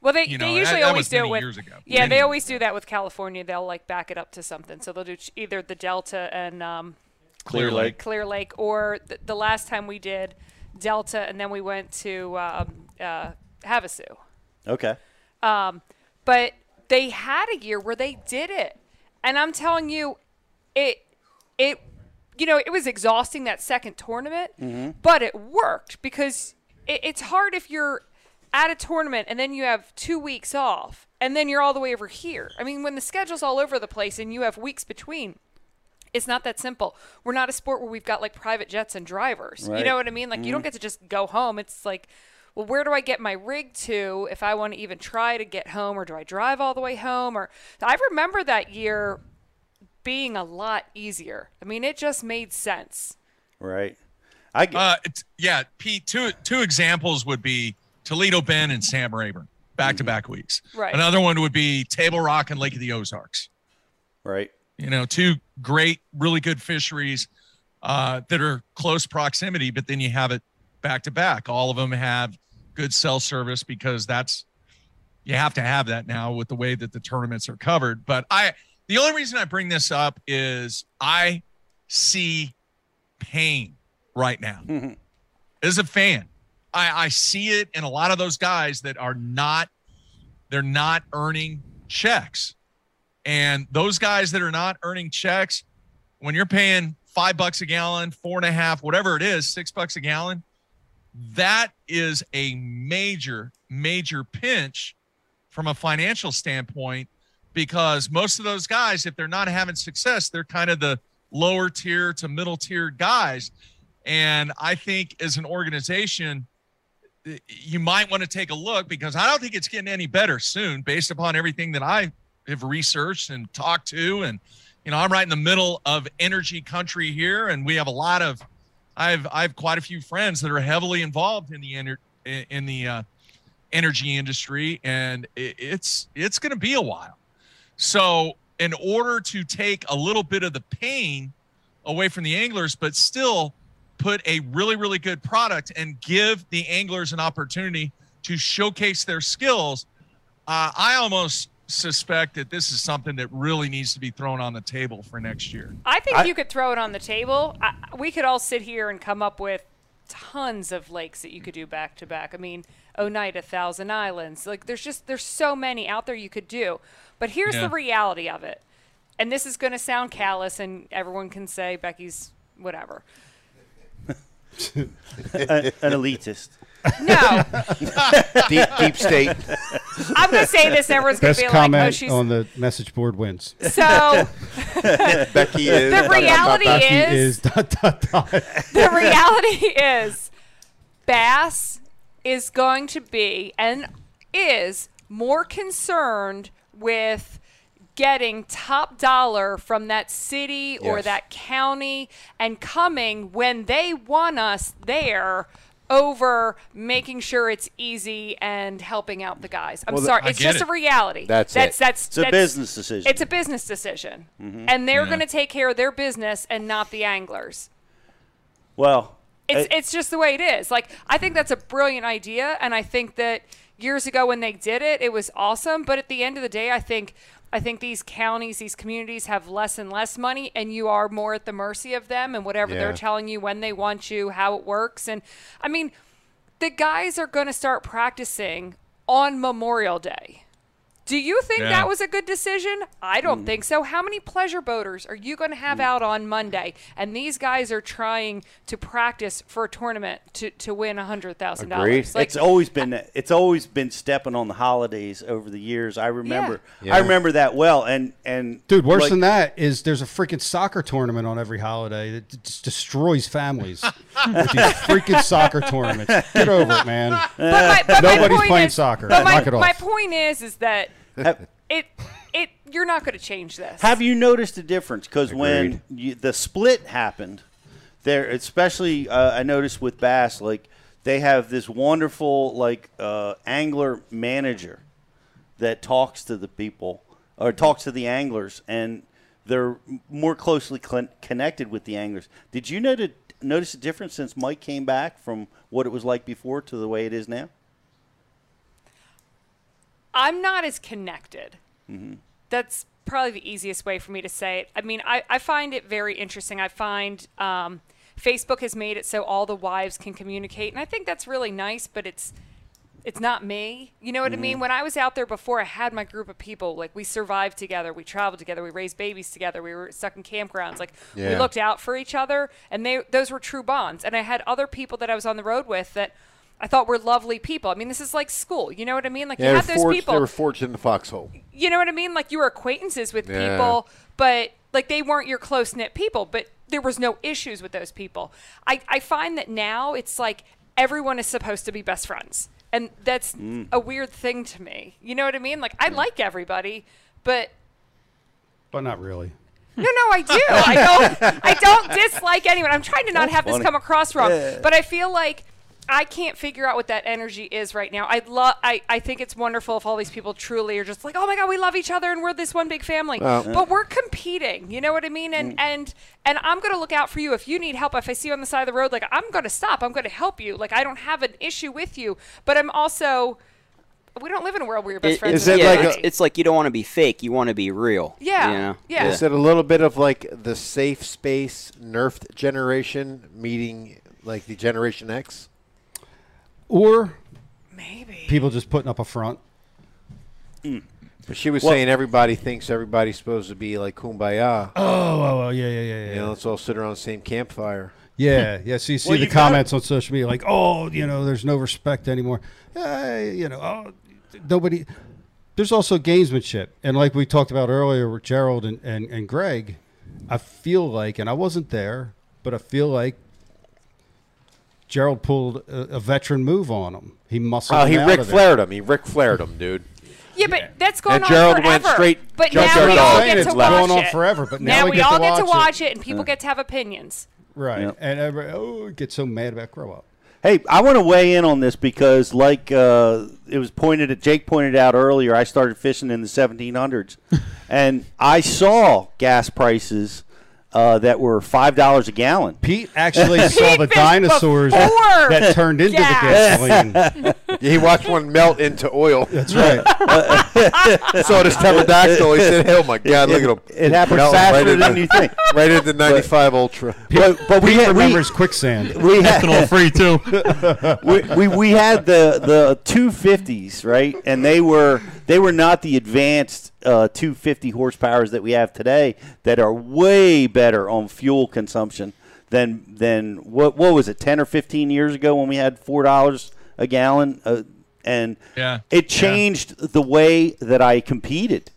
Well, they, You they know, usually that- that always was do it with years ago. yeah Many they years always do that with California. They'll like back it up to something. So they'll do either the Delta and um, Clear Lake. Clear Lake, or the, the last time we did Delta, and then we went to um, uh, Havasu. Okay. Um, but they had a year where they did it, and I'm telling you, it it you know it was exhausting that second tournament, mm-hmm. but it worked because it, it's hard if you're at a tournament and then you have two weeks off and then you're all the way over here. I mean, when the schedule's all over the place and you have weeks between. It's not that simple. We're not a sport where we've got like private jets and drivers. You know what I mean? Like you don't mm-hmm. get to just go home. It's like, well, where do I get my rig to if I want to even try to get home, or do I drive all the way home? Or I remember that year being a lot easier. I mean, it just made sense. Right. I get. Uh, it's, yeah, Pete. Two two examples would be Toledo Bend and Sam Rayburn, back to back weeks. Right. Another one would be Table Rock and Lake of the Ozarks. right. You know, two great, really good fisheries uh, that are close proximity, but then you have it back to back. All of them have good cell service because that's you have to have that now with the way that the tournaments are covered. But I, the only reason I bring this up is I see pain right now mm-hmm. as a fan. I, I see it in a lot of those guys that are not, they're not earning checks. And those guys that are not earning checks, when you're paying five bucks a gallon, four and a half, whatever it is, six bucks a gallon, that is a major, major pinch from a financial standpoint because most of those guys, if they're not having success, they're kind of the lower tier to middle tier guys. And I think as an organization, you might want to take a look because I don't think it's getting any better soon based upon everything that I have researched and talked to. And, you know, I'm right in the middle of energy country here, and we have a lot of, I've, I have quite a few friends that are heavily involved in the, ener- in the uh, energy industry, and it, it's, it's going to be a while. So, in order to take a little bit of the pain away from the anglers, but still put a really, really good product and give the anglers an opportunity to showcase their skills, uh, I almost suspect that this is something that really needs to be thrown on the table for next year. I think I- you could throw it on the table. I, we could all sit here and come up with tons of lakes that you could do back to back. I mean, Oneida, Thousand Islands. Like, there's just there's so many out there you could do. But here's Yeah. the reality of it, and this is going to sound callous, and everyone can say Becky's whatever. An, an elitist. No, deep, deep state. I'm going to say this, and everyone's going to be like, "Oh, comment she's." on the message board wins. so Becky is. the reality Becky is, is dot dot dot. the reality is bass is going to be and is more concerned with getting top dollar from that city or Yes. that county and coming when they want us there over making sure it's easy and helping out the guys. I'm Well, sorry, I it's just it. a reality. That's that's it. that's It's a business decision. It's a business decision. Mm-hmm. And they're Yeah. going to take care of their business and not the anglers. well, It's I- it's just the way it is. Like I think that's a brilliant idea, and I think that years ago when they did it, it was awesome. But at the end of the day, I think I think these counties, these communities have less and less money, and you are more at the mercy of them and whatever they're telling you when they want you, how it works, and I mean, the guys are going to start practicing on Memorial Day. Do you think Yeah. that was a good decision? I Mm. don't think so. How many pleasure boaters are you going to have out on Monday? And these guys are trying to practice for a tournament to, to win a hundred thousand Agreed. dollars. Like it's always been it's always been stepping on the holidays over the years. I remember Yeah. I remember that well. And and Dude, worse like, than that is there's a freaking soccer tournament on every holiday that d- just destroys families with these freaking soccer tournaments. Get over it, man. but my, but Nobody's playing is- soccer. But my, Knock it off. my point is, is that Have, it it you're not going to change this. have you noticed a difference? Because when you, the split happened, there especially uh, I noticed with bass, like they have this wonderful like uh, angler manager that talks to the people or talks to the anglers, and they're more closely cl- connected with the anglers. Did you notice notice a difference since Mike came back from what it was like before to the way it is now? I'm not as connected. That's probably the easiest way for me to say it. I mean, I, I find it very interesting. I find um, Facebook has made it so all the wives can communicate, and I think that's really nice. But it's it's not me. You know what I mean? When I was out there before, I had my group of people. Like we survived together, we traveled together, we raised babies together, we were stuck in campgrounds. Like we looked out for each other, and they those were true bonds. And I had other people that I was on the road with that. I thought we were lovely people. I mean, this is like school. You know what I mean? Like Yeah, you they have those forged, people they were forged in the foxhole. you know what I mean? Like you were acquaintances with Yeah. people, but like they weren't your close knit people, but there was no issues with those people. I, I find that now it's like everyone is supposed to be best friends. And that's mm. a weird thing to me. You know what I mean? Like I like everybody, but but not really. no, no, I do. I don't. I don't dislike anyone. I'm trying to not That's have funny. this come across wrong, but I feel like I can't figure out what that energy is right now. I love. I, I think it's wonderful if all these people truly are just like, oh my god, we love each other and we're this one big family. but we're competing. You know what I mean? And and and I'm gonna look out for you if you need help. If I see you on the side of the road, like I'm gonna stop. I'm gonna help you. Like I don't have an issue with you, but I'm also. We don't live in a world where you're best It- friends. is it like everybody. it's, it's like you don't want to be fake. You want to be real. Yeah, You know? yeah. Is it a little bit of like the safe space nerfed generation meeting like the Generation X? Or maybe people just putting up a front. But she was Well- saying everybody thinks everybody's supposed to be like kumbaya. Oh, oh, oh yeah, yeah, yeah, yeah. You know, let's all sit around the same campfire. Yeah, yeah. So you see Well, the you gotta- comments on social media like, "Oh, you know, there's no respect anymore." Uh, you know, oh, nobody. There's also gamesmanship, and like we talked about earlier with Gerald and, and, and Greg, I feel like, and I wasn't there, but I feel like Gerald pulled a, a veteran move on him. He muscled Oh, he Rick of there. Flared him. He Rick Flared him, dude. Yeah, but that's going And on Gerald forever. went straight but jump now start we all I'm saying get it's to watch on it. forever, but now we we, get all to get to watch watch it. it, and people get to have opinions. Right, Yep. and everybody, oh, get so mad about grow up. Hey, I want to weigh in on this because, like uh, it was pointed at, Jake pointed out earlier, I started fishing in the 1700s, and I saw gas prices uh, that were five dollars a gallon. Pete actually saw the dinosaurs before that turned into gas. the gasoline. He watched one melt into oil. That's right. saw this pterodactyl. He said, "Oh my God, look at him! It happened faster right than into- you think. Right into 95 Ultra." But, but we Pete had, we, remembers quicksand. we had Ethanol free too. we, we, we had the the 250s right and they were they were not the advanced uh, 250 horsepowers that we have today that are way better on fuel consumption than than what what was it 10 or 15 years ago when we had four dollars a gallon uh, and Yeah. it changed the way that I competed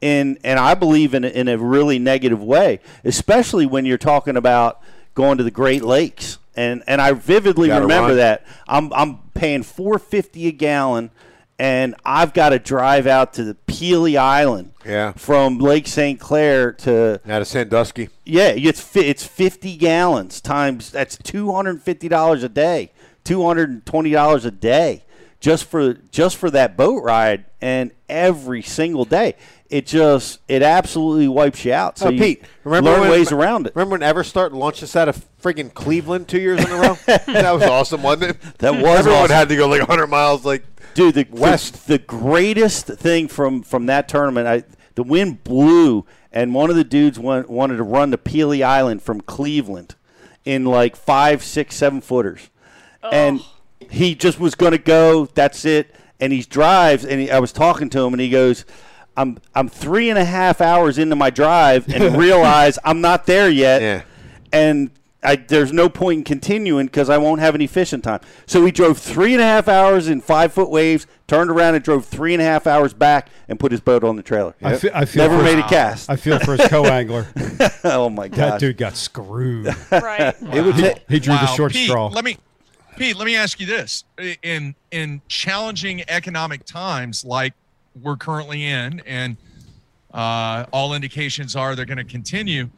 in and I believe in a, in a really negative way, especially when you're talking about going to the Great Lakes. And and I vividly remember run. that I'm I'm paying 450 a gallon and I've got to drive out to the Pelee Island Yeah. from Lake St. Clair to Out of Sandusky. yeah, it's it's 50 gallons times that's $250 a day. $220 a day just for just for that boat ride and every single day. It just it absolutely wipes you out. So oh, you Pete, remember learn when, ways around it. Remember when Everstart launched us out of friggin' Cleveland two years in a row? that was awesome, wasn't it? That was Everyone awesome. had to go like 100 miles. Like, Dude, the West. The, the greatest thing from from that tournament, I the wind blew, and one of the dudes went, wanted to run to Pelee Island from Cleveland in like five, six, seven footers, and he just was going to go. That's it. And he drives, and he, I was talking to him, and he goes. I'm I'm three and a half hours into my drive and realize I'm not there yet Yeah. and I, there's no point in continuing because I won't have any fishing time. So he drove three and a half hours in five foot waves, turned around and drove three and a half hours back, and put his boat on the trailer. I feel, I feel Never for made his, a cast. I feel for his co-angler. oh my god, That dude got screwed. right. it would take. He drew the Wow. short Pete, straw. Let me, Pete. Let me ask you this: in in challenging economic times like we're currently in, and uh, all indications are they're going to continue.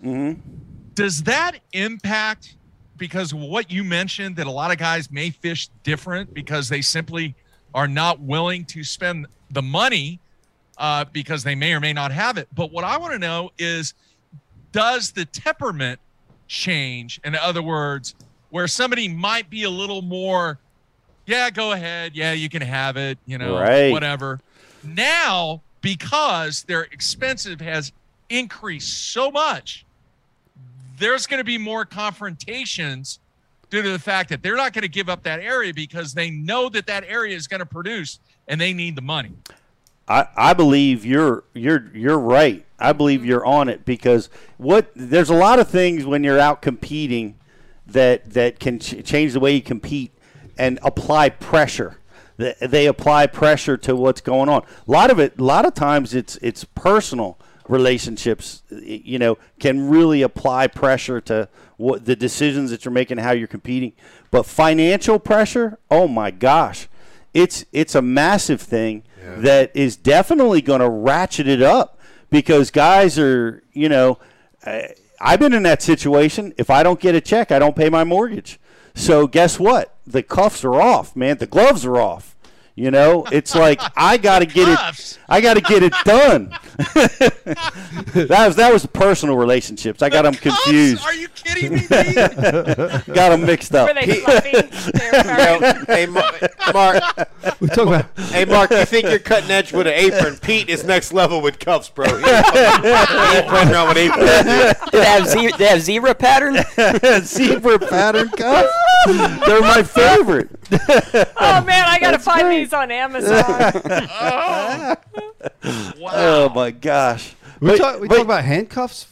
Does that impact? Because what you mentioned that a lot of guys may fish different because they simply are not willing to spend the money uh, because they may or may not have it. But what I want to know is, does the temperament change? In other words, where somebody might be a little more, yeah, go ahead, yeah, you can have it, you know, Right. whatever. Now, because their expensive has increased so much, there's going to be more confrontations due to the fact that they're not going to give up that area because they know that that area is going to produce and they need the money. I, I believe you're you're you're right. I believe mm-hmm. you're on it because what there's a lot of things when you're out competing that that can ch- change the way you compete and apply pressure. They, they apply pressure to what's going on. A lot of it, a lot of times, it's it's personal relationships. You know, can really apply pressure to what the decisions that you're making, how you're competing. But financial pressure, oh my gosh, it's it's a massive thing that is definitely going to ratchet it up because guys are you know I've been in that situation. If I don't get a check, I don't pay my mortgage. So guess what? The cuffs are off, man. The gloves are off. You know, it's like I got to get it. I got to get it done. that was that was personal relationships. I got them Cuffs? confused. Are you kidding me? Pete? Got them mixed up. Were they fluffy? They were very- Yo, hey, Ma- Mark. We talk about Hey, Mark. You think you're cutting edge with an apron? Pete is next level with cuffs, bro. He ain't playing around with aprons. dude. They have, ze- they have zebra pattern. zebra pattern cuffs. They're my favorite. oh man, I gotta find these on Amazon. oh. Wow. Oh my gosh. we But- talk we but talk about handcuffs.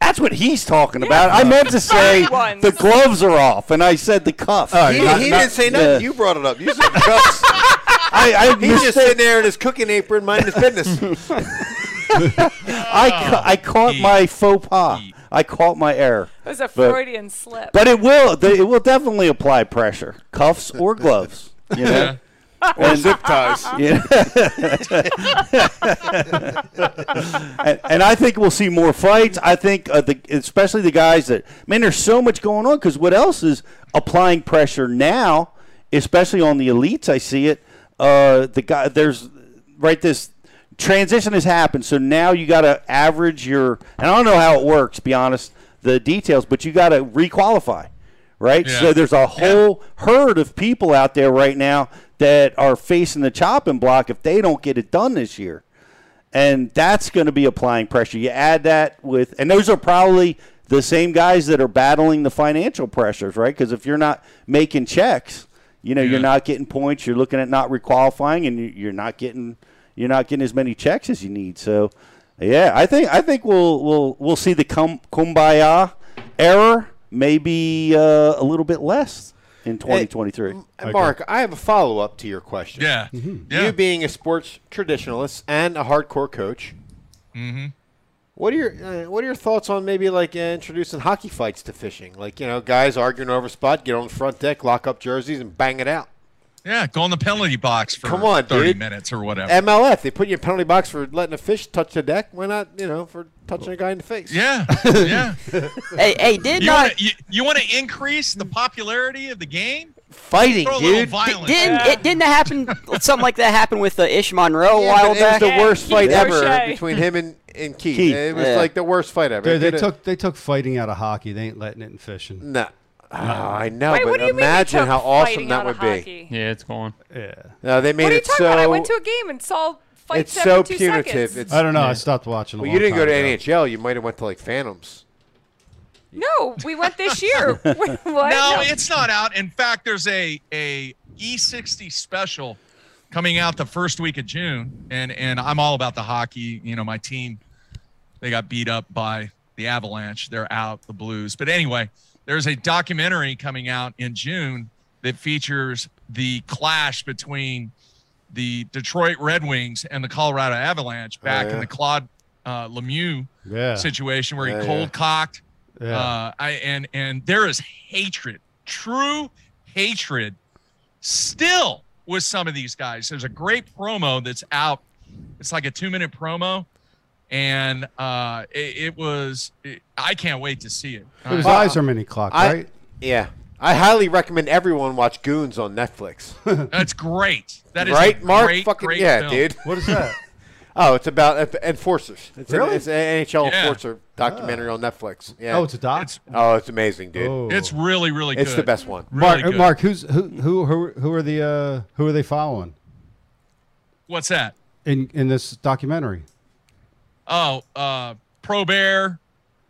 That's what he's talking about. I meant to say the gloves are off, and I said the cuffs. All oh, right, He, not- he not- didn't say nothing. yeah. You brought it up. You said cuffs. I, I, He's just mistake- sitting there in his cooking apron, minding his business. I, ca- ah. I caught Pete. my faux pas. Pete. I caught my error. It was a But- Freudian slip. But it will. It will definitely apply pressure, cuffs or gloves. You know. Or zip ties. Yeah. and, and I think we'll see more fights. I think, uh, the, especially the guys that, man, there's so much going on because what else is applying pressure now, especially on the elites? I see it. Uh, the guy, there's right this transition has happened, so now you got to average your. And I don't know how it works, be honest, the details, but you got to requalify right? Yeah. So there's a whole herd of people out there right now that are facing the chopping block if they don't get it done this year. And that's going to be applying pressure. You add that with, and those are probably the same guys that are battling the financial pressures, right? Because if you're not making checks, you know, Yeah. you're not getting points. You're looking at not requalifying, and you- you're not getting you're not getting as many checks as you need. So, yeah, I think I think we'll we'll we'll see the kum, kumbaya error maybe uh, a little bit less in 2023. And Mark, I have a follow up to your question. Yeah. Yeah. You being a sports traditionalist and a hardcore coach, mm-hmm. what are your uh, what are your thoughts on maybe like uh, introducing hockey fights to fishing? Like you know, guys arguing over a spot, get on the front deck, lock up jerseys, and bang it out. Yeah. Go in the penalty box for Come on, 30 dude. minutes or whatever. MLF, they put you in penalty box for letting a fish touch the deck. Why not? You know, for touching a guy in the face. yeah. Yeah. hey, hey, did You not want to you, you want to increase the popularity of the game? Fighting, Throw a little dude. didn't Yeah. it didn't that happen? Something like that happened with uh, Ish Monroe a while but it was back. the Yeah, worst Keith fight ever O'Shea. between him and, and Keith. Keith. It was Yeah. like the worst fight ever. They, they took they took fighting out of hockey. They ain't letting it in fishing. No. Oh, Ah, I know, Wait, but what do you mean they imagine took how awesome fighting that out would of be. hockey? Yeah, it's gone. Yeah. No, they made What are you it talking so. about? I went to a game and saw fights it's every so two punitive. seconds. It's, I don't know. I stopped watching. A well, long you didn't go time to ago. NHL. You might have went to like Phantoms. No, we went this year. what? No, it's not out. In fact, there's a a E60 special coming out the first week of June, and and I'm all about the hockey. You know, my team they got beat up by the Avalanche. They're out, the Blues. But anyway, there's a documentary coming out in June that features the clash between the Detroit Red Wings and the Colorado Avalanche back yeah. in the Claude uh, Lemieux Yeah. situation where he yeah. cold cocked uh, I and and there is hatred, true hatred, still with some of these guys. There's a great promo that's out. It's like a two minute promo, and uh, it, it was. It, I can't wait to see it. But his Uh, eyes are mini clocked, I- right? Yeah. I highly recommend everyone watch Goons on Netflix. that's great. That is a right, Mark? Great, Fucking great yeah, film. dude. What is that? Oh, it's about enforcers. It's, Really? an, it's an NHL Yeah. enforcer documentary on Netflix. Yeah. Oh, it's a doc. It's oh, it's amazing, dude. Oh. it's really really good It's good. the best one. Really Mark. good. Mark, who's who? Who? Who, who are the? Uh, who are they following? What's that? in in this documentary? Oh, uh, Probert.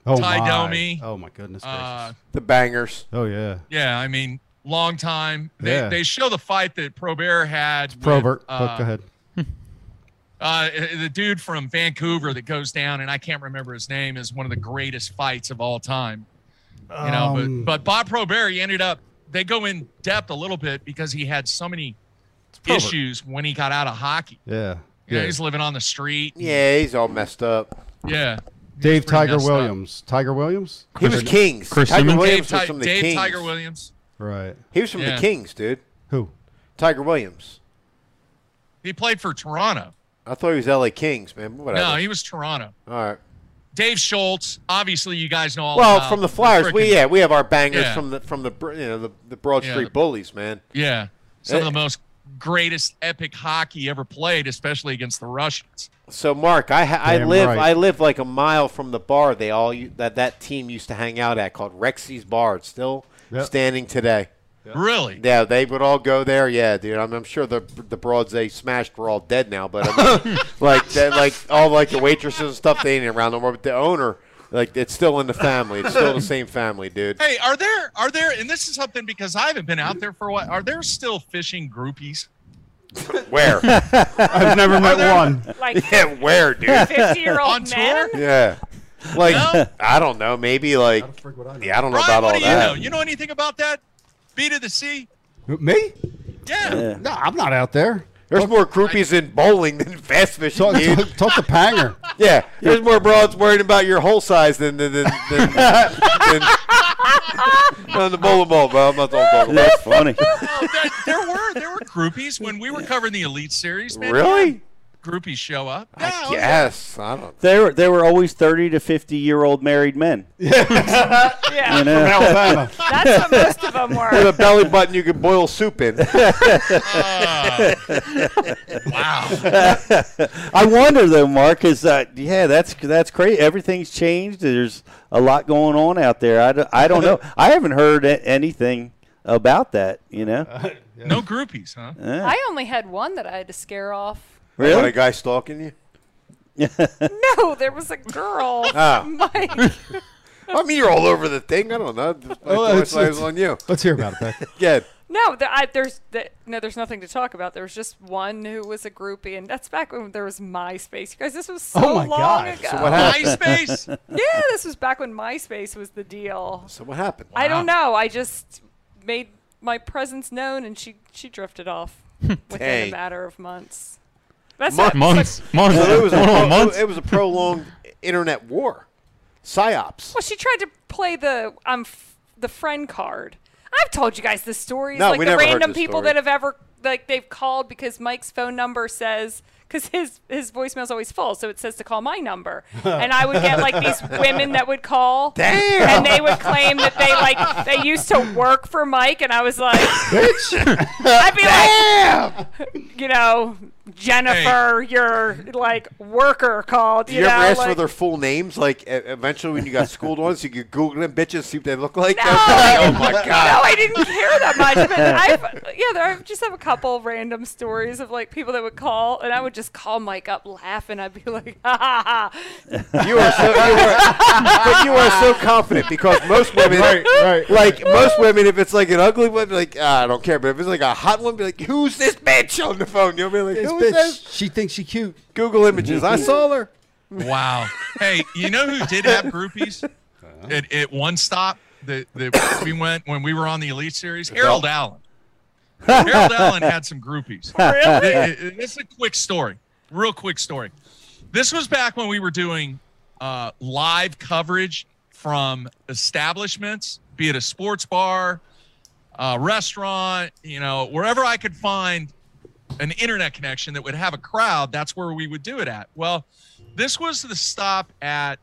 Oh Ty my! Domi. Oh my goodness gracious! Uh, The bangers. oh yeah. yeah, I mean, long time. They, Yeah. they show the fight that Probert had. Probert. with, but uh, go ahead. Uh, the dude from Vancouver that goes down, and I can't remember his name, is one of the greatest fights of all time. You know, Um, but but Bob Probert, he ended up. They go in depth a little bit because he had so many issues when he got out of hockey. Yeah. You know, yeah. he's living on the street. Yeah, he's all messed up. Yeah. Dave Tiger messed up. Williams. Tiger Williams. He was Kings. Chris Tiger Simmons? Williams Dave, was from the Dave Kings. Tiger Williams. Right. He was from Yeah. the Kings, dude. Who? Tiger Williams. He played for Toronto. I thought he was L.A. Kings, man. Whatever. No, he was Toronto. all right. Dave Schultz. Obviously, you guys know all Well, about from the Flyers, we yeah, we have our bangers Yeah. from the from the you know the, the Broad Yeah. Street Bullies, man. Yeah. Some of Eh. the most greatest epic hockey ever played, especially against the Russians. So, Mark, I I Damn live right. I live like a mile from the bar they all that that team used to hang out at called Rexy's Bar. It's still Yep. standing today. Really? Yeah, they would all go there. Yeah, dude. I'm, I'm sure the the broads they smashed were all dead now, but I mean, like that, like all like the waitresses and stuff they ain't around no more. But the owner, like it's still in the family. It's still the same family, dude. Hey, are there are there and this is something because I haven't been out there for a while. Are there still fishing groupies? Where? I've never met there- one. Like yeah, where, dude? 50 year On old tour? men. Yeah. Like No? I don't know, maybe like yeah, I don't know Brian, about what all do you that. know? You know anything about that? Beat of the sea? Me? Yeah. Yeah. No, I'm not out there. There's more groupies in bowling than fast fishing, Talk, dude. talk, talk to Panger. Yeah, there's more broads worried about your whole size than than than, than, than on the bowling ball, bro. I'm not talking about That's funny. Oh, there, there were there were groupies when we were covering the Elite Series. Man, Really? Groupies show up. Yeah, I oh, yeah. guess. I don't. They were they were always thirty to fifty year old married men. Yeah. You know? Alabama. That's what most of them were. With a belly button you could boil soup in. Ah. wow. I wonder though, Mark, is that yeah, that's that's crazy. Everything's changed. There's a lot going on out there. I don't, I don't know. I haven't heard anything about that. You know, No groupies, huh? Yeah. I only had one that I had to scare off. What, a really? guy stalking you? No, there was a girl. Ah. Oh. Mike. I mean, you're all over the thing. I don't know. Just- Oh, it's- thought it was it's- on you. Let's hear about it, Beck. Yeah. No, there, I, there's the, no, there's nothing to talk about. There was just one who was a groupie, and that's back when there was MySpace. You guys, this was oh so Oh my long God. ago. So what happened? MySpace. yeah, this was back when MySpace was the deal. So what happened? I don't know. I just made my presence known, and she she drifted off within Dang. a matter of months. That's Months. Months, months, So it was a Hold on, pro- months. it was a prolonged internet war, psyops. Well, she tried to play the um f- the friend card. I've told you guys the stories, No, like we the never heard random this people story. that have ever like they've called because Mike's phone number says because his his voicemail's always full, so it says to call my number, and I would get like these women that would call, Damn. and they would claim that they like they used to work for Mike, and I was like, I'd be like, you know, Jennifer, your like worker called, you, you, know, ever ask like, for their full names? Like, e- eventually, when you got schooled once, you could Google them bitches, see what they look like. No, oh my god! No, I didn't care that much. But I've, yeah, there, I just have a couple random stories of like people that would call, and I would just call Mike up laughing. I'd be like, ha ha ha. You are so, you are, but you are so confident because most women, Right, right. like most women, if it's like an ugly one, be like, ah, I don't care. But if it's like a hot one, be like, who's this bitch on the phone? You'll be like, This who is bitch, this? she thinks she cute. Google images. I saw her. Wow. Hey, you know who did have groupies at, at one stop that, that we went when we were on the Elite Series? Harold Allen. Harold Allen had some groupies. Really? Th- th- This is a quick story, real quick story. This was back when we were doing uh, live coverage from establishments, be it a sports bar, a restaurant, you know, wherever I could find an internet connection that would have a crowd, that's where we would do it at. Well, this was the stop at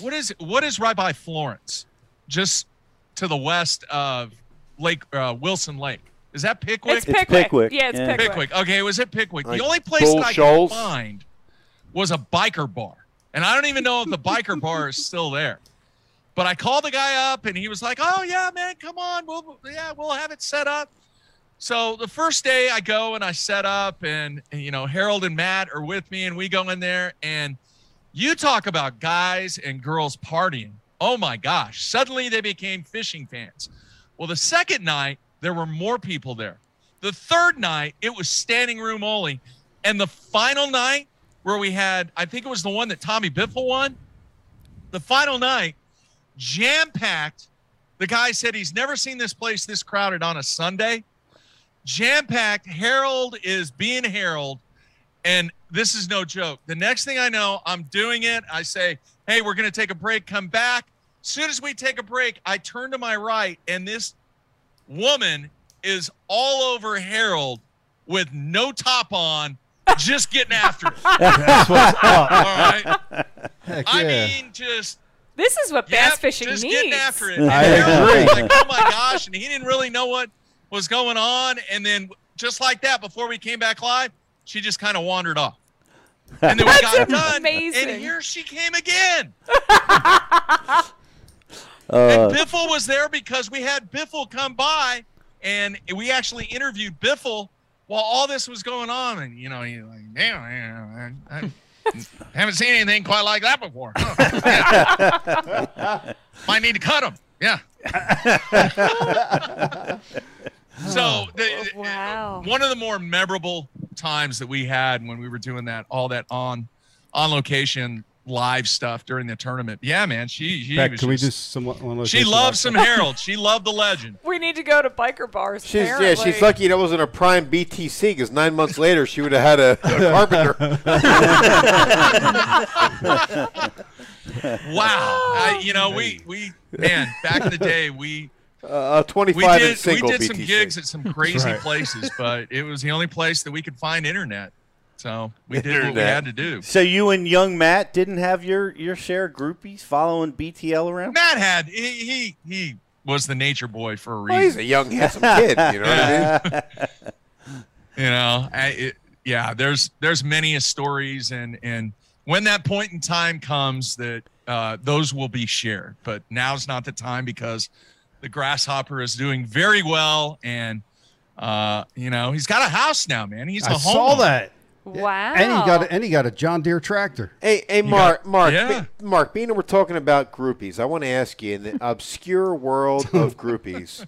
what is what is right by Florence, just to the west of Lake uh, Wilson Lake. Is that Pickwick? It's It's Pickwick. Pickwick, Yeah, it's yeah. Pickwick. Pickwick. Okay, it was at Pickwick. Like the only place Bull that I Shoals? could find was a biker bar. And I don't even know if the biker bar is still there. But I called the guy up and he was like, "Oh yeah, man, come on. We'll yeah, we'll have it set up." So the first day I go and I set up, and, and, you know Harold and Matt are with me, and we go in there, and you talk about guys and girls partying. Oh my gosh! Suddenly they became fishing fans. Well, the second night there were more people there. The third night it was standing room only, and the final night where we had, I think it was the one that Tommy Biffle won. The final night, jam packed. The guy said he's never seen this place this crowded on a Sunday. Jam packed. Harold is being Harold. And this is no joke. The next thing I know, I'm doing it. I say, Hey, we're going to take a break. Come back. As soon as we take a break, I turn to my right, and this woman is all over Harold with no top on, just getting after it. All That's what's up. right. Heck I yeah. mean, just This is what bass Yep, fishing just needs. getting after it. I Harold agree. Like, oh my gosh, and he didn't really know what was going on. And then just like that, before we came back live, she just kind of wandered off. And then we got done, amazing. and here she came again. Uh, and Biffle was there because we had Biffle come by, and we actually interviewed Biffle while all this was going on. And you know, he's like, "Damn, man, I, I haven't seen anything quite like that before. Huh. Might need to cut him. Yeah." so oh. Oh, the, Wow. one of the more memorable times that we had when we were doing that all that on on location live stuff during the tournament. Yeah, man, she she Beck, was can we just- just some one she things loves some about- Harold. She loved the legend. We need to go to biker bars. She's yeah, she's lucky that wasn't a prime BTC because nine months later she would have had a, a carpenter. Wow, I, you know we we man back in the day we Uh, a we 25 and did we single did BTC. some gigs at some crazy right. places, but it was the only place that we could find internet. So we did what we had to do. so you and young Matt didn't have your your share of groupies following BTL around? Matt had he he, he was the nature boy for a Well, he's reason. a young, handsome kid. You know what I mean? you know I, it, yeah there's there's many a stories and and when that point in time comes that uh, those will be shared but now's not the time because the grasshopper is doing very well and uh, you know he's got a house now man he's a I saw homeowner. that. Wow. And he got a, and he got a John Deere tractor. Hey, hey, got- Mark, Mark, yeah. be- Mark. Being that we're talking about groupies, I want to ask you in the obscure world of groupies,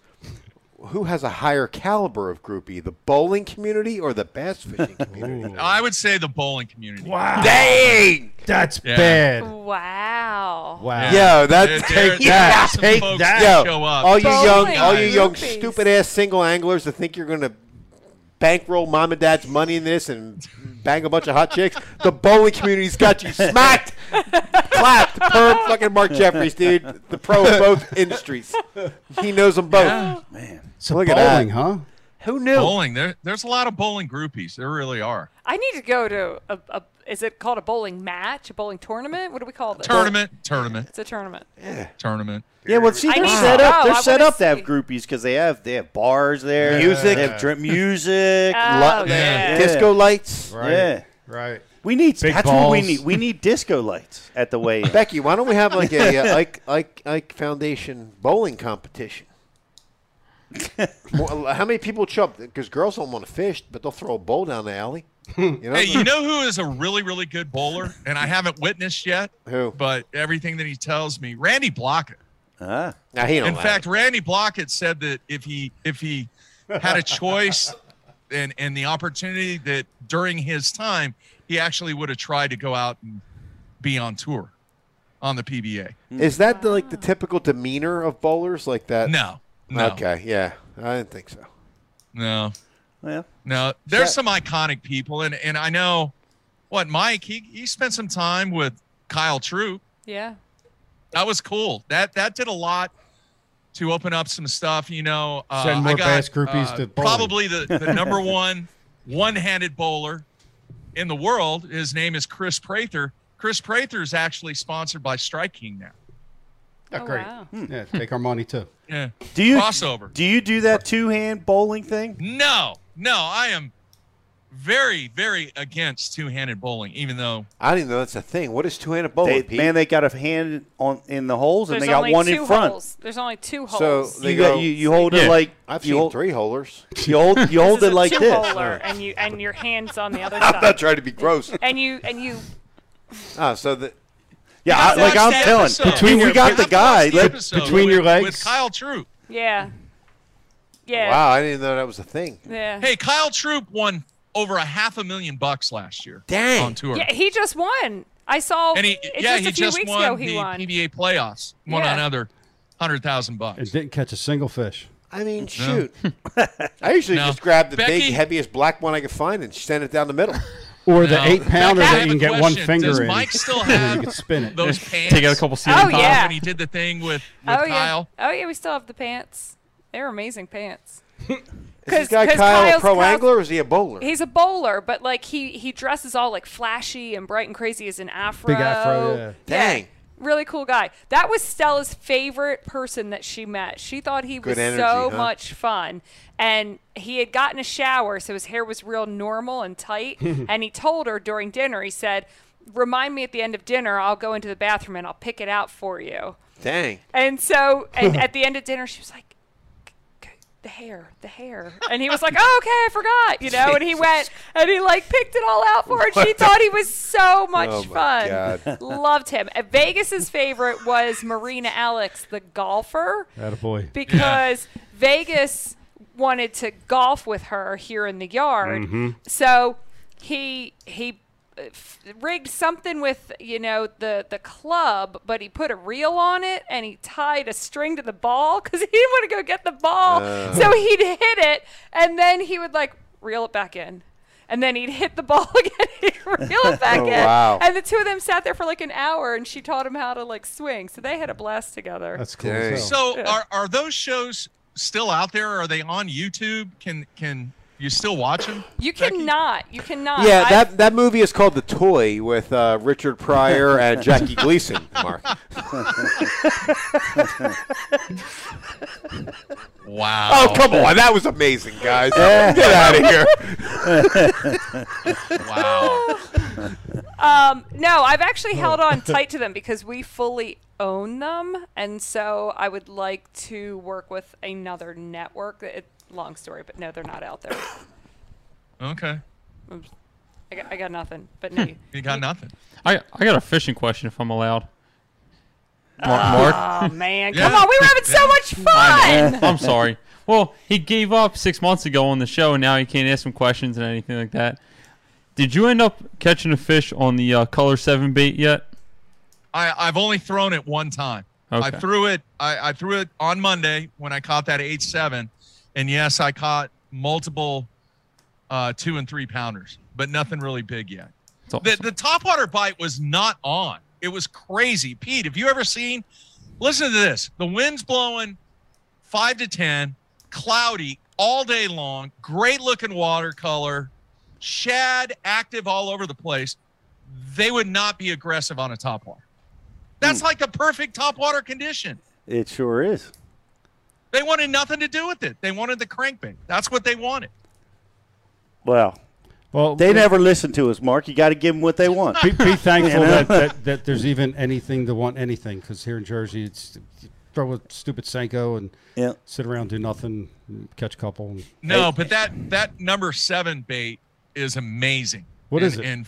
who has a higher caliber of groupie, the bowling community or the bass fishing community? i would say the bowling community Wow. Dang! That's Yeah. bad. Wow. Wow. Yo, that There- take there- there that. take that. that Yo, all you young, Bowling all you young, stupid ass single anglers that think you're gonna bankroll mom and dad's money in this and bang a bunch of hot chicks. The bowling community's got you smacked, clapped. Per fucking Mark Jeffries, dude, the pro of both industries. He knows them both. Yeah. Man, So Look at that. huh? Who knew? bowling there, there's a lot of bowling groupies there really are I need to go to a, a. Is it called a bowling match? A bowling tournament? What do we call this? tournament tournament It's a tournament. Yeah, tournament yeah. Well, see, I they're need to set up. They're I set wanna up to have groupies because they have they have bars there, Music. they have dr- music, Oh, li- yeah. Disco lights. Right. Yeah. Right. We need Big that's what we need. We need disco lights at the weigh-in. Becky, why don't we have like a uh, Ike, Ike, Ike Foundation bowling competition? How many people show? Because girls don't want to fish, but they'll throw a bowl down the alley. You know? Hey, you know who is a really, really good bowler, and I haven't witnessed yet, Who? but everything that he tells me, Randy Blaukat. ah. Now, he don't In have fact, it. Randy Blaukat said that if he if he had a choice and and the opportunity that during his time, he actually would have tried to go out and be on tour on the PBA. is that the, like the typical demeanor of bowlers like that? No, no, Okay, yeah, I didn't think so. no, Well, no. There's That- some iconic people, and and I know what Mike he he spent some time with Kyle Troup. Yeah. That was cool. That that did a lot to open up some stuff. You know, uh, Send more I got, bass groupies uh, to bowling. probably the, the number one one-handed bowler in the world. His name is Chris Prather. Chris Prather is actually sponsored by Strike King now. Oh, Oh, great. wow. Yeah, take our money too. Yeah, do you crossover. do you do that two-hand bowling thing? No, no, I am very, very against two-handed bowling, even though I didn't even know that's a thing. What is two-handed bowling, They, Pete? man, they got a hand on in the holes, and There's they got only one two in front. holes. There's only two So holes. they You got go- you, you hold Yeah. it like I've you seen hold, three holers. You hold you hold This it is like a this. two-holer, and you and your hands on the other I'm side. not trying to be gross. and you and you Ah, so the Yeah, I, like I'm telling. episode. Between we got the guy. watch the Let, episode between your legs. with Kyle Troup. yeah yeah wow, I didn't know that was a thing. yeah. Hey, Kyle Troup won over a half a million bucks last year Dang. on tour. Yeah, he just won. I saw. and he, it yeah, just he a few just weeks won ago. the won. PBA playoffs. Won Yeah. another hundred thousand bucks. and didn't catch a single fish. I mean, shoot. I usually No. just grab the Becky- big, heaviest black one I can find and send it down the middle. Or the Now, eight pounder Becky, that you can a get one question. finger Does in. Mike still have you can spin it. those pants? Take out a couple ceiling Oh, tiles. yeah. When he did the thing with, with oh yeah. Oh yeah. We still have the pants. They're amazing pants. Is 'Cause- this guy Kyle a pro Kyle's- angler or is he a bowler? He's a bowler, but like he he dresses all like flashy and bright and crazy as an afro. Big afro, yeah. Dang. Really cool guy. That was Stella's favorite person that she met. She thought he was energy, so huh? much fun. And he had gotten a shower, so his hair was real normal and tight. and he told her during dinner, he said, Remind me at the end of dinner, I'll go into the bathroom and I'll pick it out for you. Dang. And so, and at the end of dinner, she was like, "K- the hair, the hair. And he was like, oh, okay, I forgot, you know, and he went and he like picked it all out for her. And she thought he was so much Oh, my fun. God. Loved him. And Vegas's favorite was Marina Alex, the golfer, Attaboy. because Vegas wanted to golf with her here in the yard. Mm-hmm. So he, he, f- rigged something with you know the the club but he put a reel on it and he tied a string to the ball because he didn't want to go get the ball so he'd hit it and then he would like reel it back in and then he'd hit the ball again he'd reel it back Oh, in wow. and the two of them sat there for like an hour and she taught him how to like swing so they had a blast together That's cool. Dang. as hell. So are are those shows still out there? Are they on YouTube? Can can you still watch them? you Becky? cannot you cannot Yeah, I- that that movie is called The Toy with uh, Richard Pryor and Jackie Gleason. Mark. Wow. Oh come on, that was amazing, guys. Get out of here. Wow. Um, no, I've actually held on tight to them because we fully own them, and so I would like to work with another network. It, long story, but no, they're not out there. Okay. I got, I got nothing. But no, You got nothing. I I got a fishing question if I'm allowed. Mark, Mark oh man, Yeah. come on, we were having so much fun. I'm sorry. Well, he gave up six months ago on the show, and now he can't ask him questions and anything like that. Did you end up catching a fish on the uh, color seven bait yet? I I've only thrown it one time. Okay. I threw it. I, I threw it on Monday when I caught that eight seven, and yes, I caught multiple uh, two and three pounders, but nothing really big yet. Awesome. The the topwater bite was not on. It was crazy. Pete, have you ever seen? Listen to this. The wind's blowing five to ten, cloudy all day long. Great looking watercolor, shad active all over the place. They would not be aggressive on a topwater. That's like the perfect topwater condition. It sure is. They wanted nothing to do with it. They wanted the crankbait. That's what they wanted. Well, Well, they never listen to us, Mark. You got to give them what they want. be, be thankful You know? that, that, that there's even anything to want anything because here in Jersey, it's throw a stupid Senko and Yeah. sit around, do nothing, catch a couple. And, No, but that that number seven bait is amazing. What What is is it? And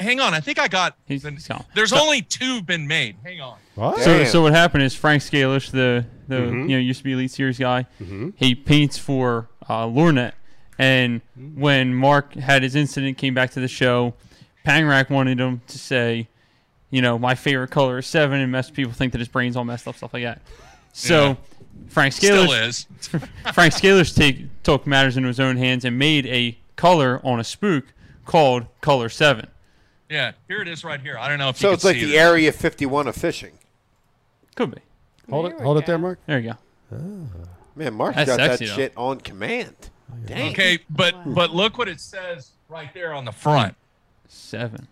hang on, I think I got. He's- the- he's there's only two been made. Hang on. what? So, Damn. so what happened is Frank Scalish, the the Mhm. you know used to be Elite Series guy, Mhm. he paints for uh, Lornet, and when Mark had his incident, came back to the show, Pangrack wanted him to say, you know, my favorite color is seven, and mess people think that his brain's all messed up, stuff like that. So Yeah. Frank Still is. Frank Scalish take, took matters into his own hands and made a color on a spook called Color Seven. Yeah, here it is right here. I don't know if So you it's like the it. Area 51 of fishing. Could be. Hold There it, we hold it there, Mark. There you go. Oh. Man, Mark's That's got that though. shit on command. Oh, Dang. Okay, but but look what it says right there on the front. Seven.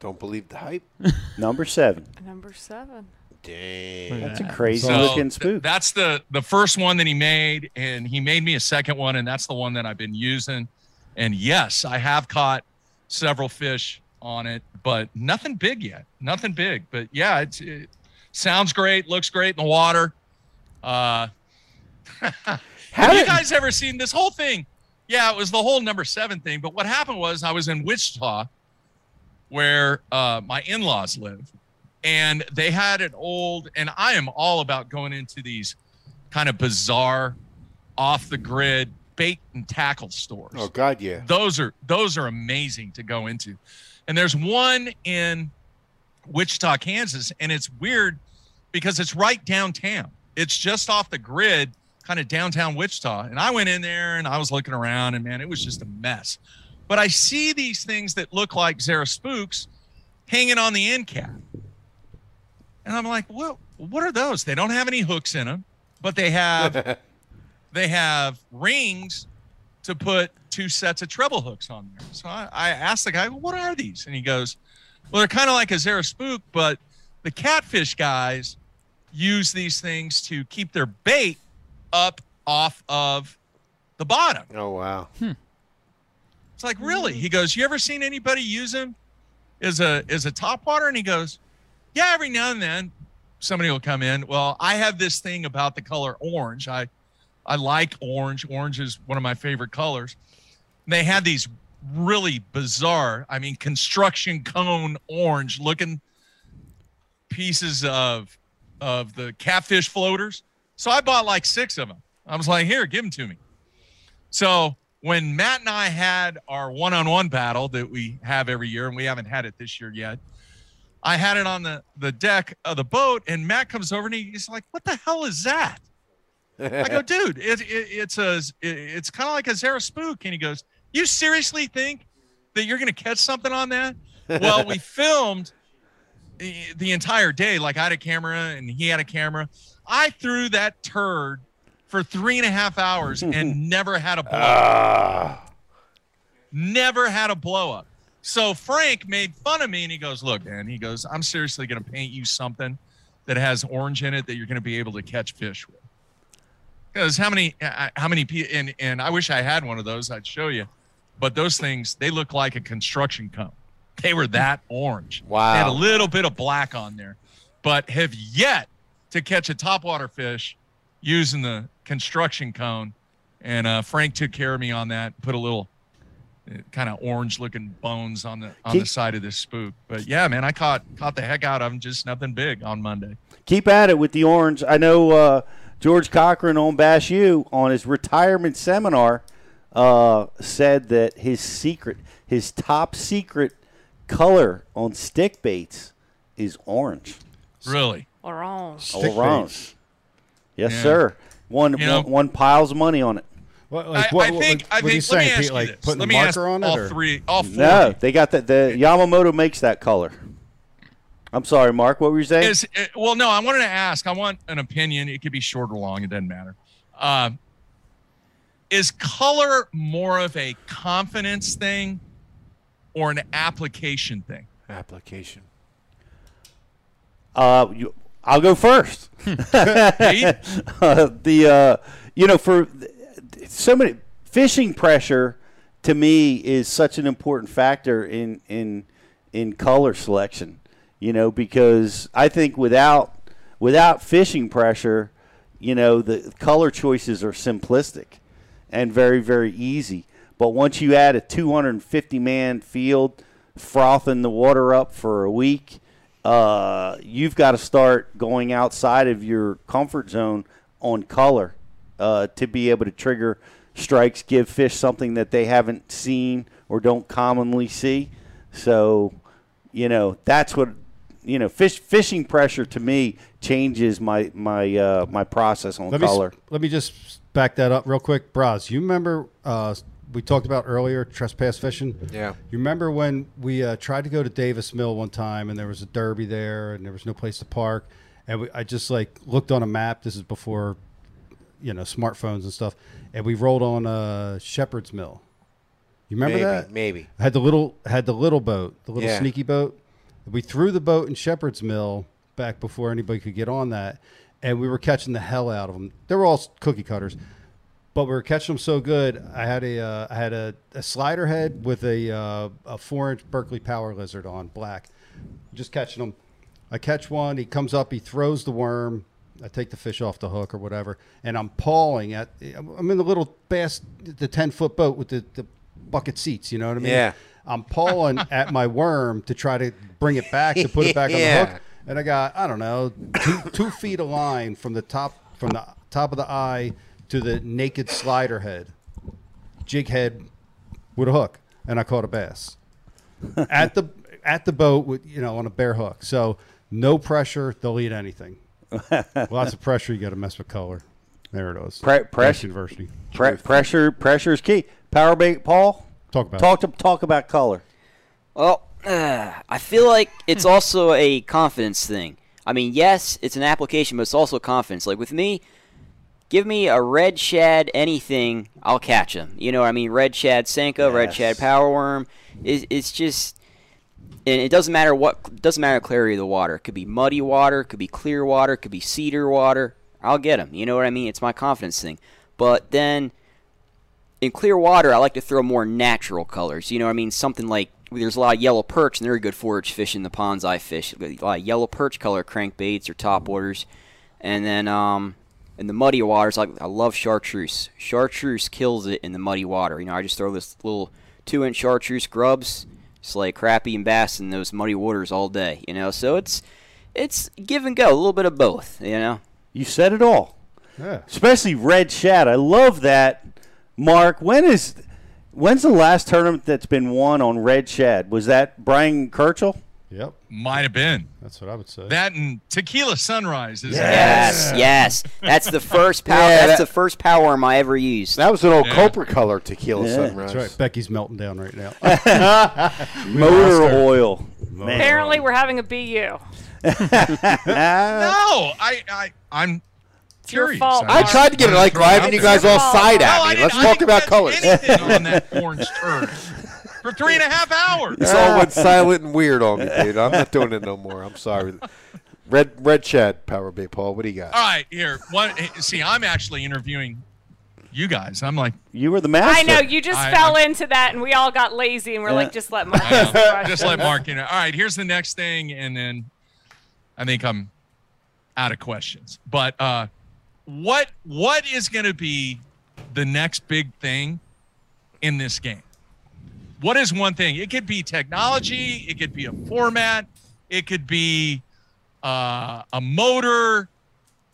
Don't believe the hype. Number seven. Number seven. Dang. That's a crazy So- looking th- spook. that's the the first one that he made, and he made me a second one, and that's the one that I've been using. And yes, I have caught several fish on it, but nothing big yet. Nothing big. But yeah, it's, it sounds great, looks great in the water. Uh, have you guys ever seen this whole thing? Yeah, it was the whole number seven thing. But what happened was I was in Wichita, where uh, my in-laws live, and they had an old. And I am all about going into these kind of bizarre, off the grid bait and tackle stores. Oh God, yeah. Those are those are amazing to go into. And there's one in Wichita, Kansas, and it's weird because it's right downtown. It's just off the grid, kind of downtown Wichita. And I went in there and I was looking around, and man, it was just a mess. But I see these things that look like Zara spooks hanging on the end cap. And I'm like, well, what are those? They don't have any hooks in them, but they have they have rings to put two sets of treble hooks on there. So I, I asked the guy, well, what are these? And he goes, well, they're kind of like a Zara spook, but the catfish guys use these things to keep their bait up off of the bottom. Oh wow. Hmm. It's like, really? He goes, you ever seen anybody use them as a as a top water? And he goes, yeah, every now and then somebody will come in. Well, I have this thing about the color orange. I I like orange. Orange is one of my favorite colors. They had these really bizarre, I mean, construction cone orange looking pieces of of the catfish floaters. So I bought like six of them. I was like, here, give them to me. So when Matt and I had our one-on-one battle that we have every year, and we haven't had it this year yet, I had it on the the deck of the boat, and Matt comes over and he's like, "What the hell is that?" I go, dude, it, it, it's a, it, it's kind of like a Zara spook. And he goes, you seriously think that you're going to catch something on that? Well, we filmed the, the entire day. Like I had a camera and he had a camera. I threw that turd for three and a half hours and never had a blow up. Never had a blow up. So Frank made fun of me and he goes, look, man, he goes, I'm seriously going to paint you something that has orange in it that you're going to be able to catch fish with. Because how many, uh, how many, and and I wish I had one of those. I'd show you, but those things they look like a construction cone. They were that orange. Wow. They had a little bit of black on there, but have yet to catch a topwater fish using the construction cone. And uh, Frank took care of me on that. Put a little kind of orange looking bones on the on Keep- the side of this spook. But yeah, man, I caught caught the heck out of them. Just nothing big on Monday. Keep at it with the orange. I know uh, George Cochran on Bass U on his retirement seminar uh, said that his secret, his top secret color on stick baits is orange. Really. Orange. Stick orange. baits. Yes, Yeah. sir. One, You know- one one piles of money on it. What, I, like, what, I what- think. I what are you think. Let me saying, ask Pete? you Like this. putting Let me ask marker on it? all or? three, all four. No, they got that. The Yamamoto makes that color. I'm sorry, Mark. What were you saying? Is uh, well, no. I wanted to ask. I want an opinion. It could be short or long. It doesn't matter. Um, is color more of a confidence thing or an application thing? Application. Uh, you, I'll go first. Uh, the uh, you know for so many fishing pressure to me is such an important factor in in in color selection. You know because I think without without fishing pressure, you know the color choices are simplistic and very very easy. But once you add a 250 man field, frothing the water up for a week, uh, you've got to start going outside of your comfort zone on color uh, to be able to trigger strikes, give fish something that they haven't seen or don't commonly see. So, you know, that's what you know. Fish fishing pressure to me changes my my uh, my process on Let me, color. let me just back that up real quick. Braz, you remember uh, we talked about earlier trespass fishing? Yeah. You remember when we uh, tried to go to Davis Mill one time and there was a derby there and there was no place to park? And we, I just like looked on a map. This is before, you know, smartphones and stuff. And we rolled on uh, Shepherd's Mill. You remember maybe, that? Maybe. had the little had the little boat, the little Yeah. sneaky boat. We threw the boat in Shepherd's Mill back before anybody could get on that, and we were catching the hell out of them. They were all cookie cutters, but we were catching them so good. I had a uh, I had a, a slider head with a uh, a four inch Berkley Power Lizard on black, just catching them. I catch one. He comes up. He throws the worm. I take the fish off the hook or whatever, and I'm pawing at. I'm in the little bass, the ten foot boat with the, the bucket seats. You know what I mean? Yeah. I'm pawing at my worm to try to bring it back to put it back on the hook, and I got I don't know two two feet of line from the top from the top of the eye to the naked slider head, jig head with a hook, and I caught a bass at the at the boat with you know on a bare hook. So no pressure, they'll eat anything. Lots of pressure, you got to mess with color. There it is. Pre- Bass press- University. Pre- pressure, pressure is key. Power bait, Paul. Talk about Talk to talk about color. Well, uh, I feel like it's also a confidence thing. I mean, yes, it's an application, but it's also confidence. Like with me, give me a red shad anything, I'll catch them. You know what I mean? Red shad senko, red shad power worm. It's, it's just, and it doesn't matter what, doesn't matter the clarity of the water. It could be muddy water, it could be clear water, it could be cedar water. I'll get them. You know what I mean? It's my confidence thing. But then in clear water, I like to throw more natural colors. You know what I mean? Something like there's a lot of yellow perch, and they're a good forage fish in the ponds I fish. A lot of yellow perch color crankbaits or top waters, and then um, in the muddy waters, like I love chartreuse. Chartreuse kills it in the muddy water. You know, I just throw this little two-inch chartreuse grubs, slay like crappie and bass in those muddy waters all day. You know, so it's it's give and go, a little bit of both. You know. You said it all. Yeah. Especially red shad. I love that. Mark, when is when's the last tournament that's been won on red shad? Was that Brian Kirchhoff? Yep. Might have been That's what I would say. that and Tequila Sunrise is Yes, yes. That's the first power. Yeah, that's that- the first power worm I ever used. That was an old Yeah. Copra color tequila Yeah. sunrise. That's right. Becky's melting down right now. Motor oil. Man. Apparently, we're having a BU. No, I, I, I'm It's your curious. fault, I Mark. tried to get it like live, and you guys all side at I me. Let's I talk about colors. Anything on that orange turd for three and a half hours. It's all went silent and weird on me, dude. I'm not doing it no more. I'm sorry. Red Red Chad Power Bait Paul. What do you got? All right, here. One. See, I'm actually interviewing you guys. I'm like, You were the master. I know you just I- fell I- into that, and we all got lazy, and we're Yeah. like, just let Mark. I ask the know. question. just let Mark. You know. All right, here's the next thing, and then I think I'm out of questions. But uh, what what is going to be the next big thing in this game? What is one thing? It could be technology. It could be a format. It could be uh, a motor.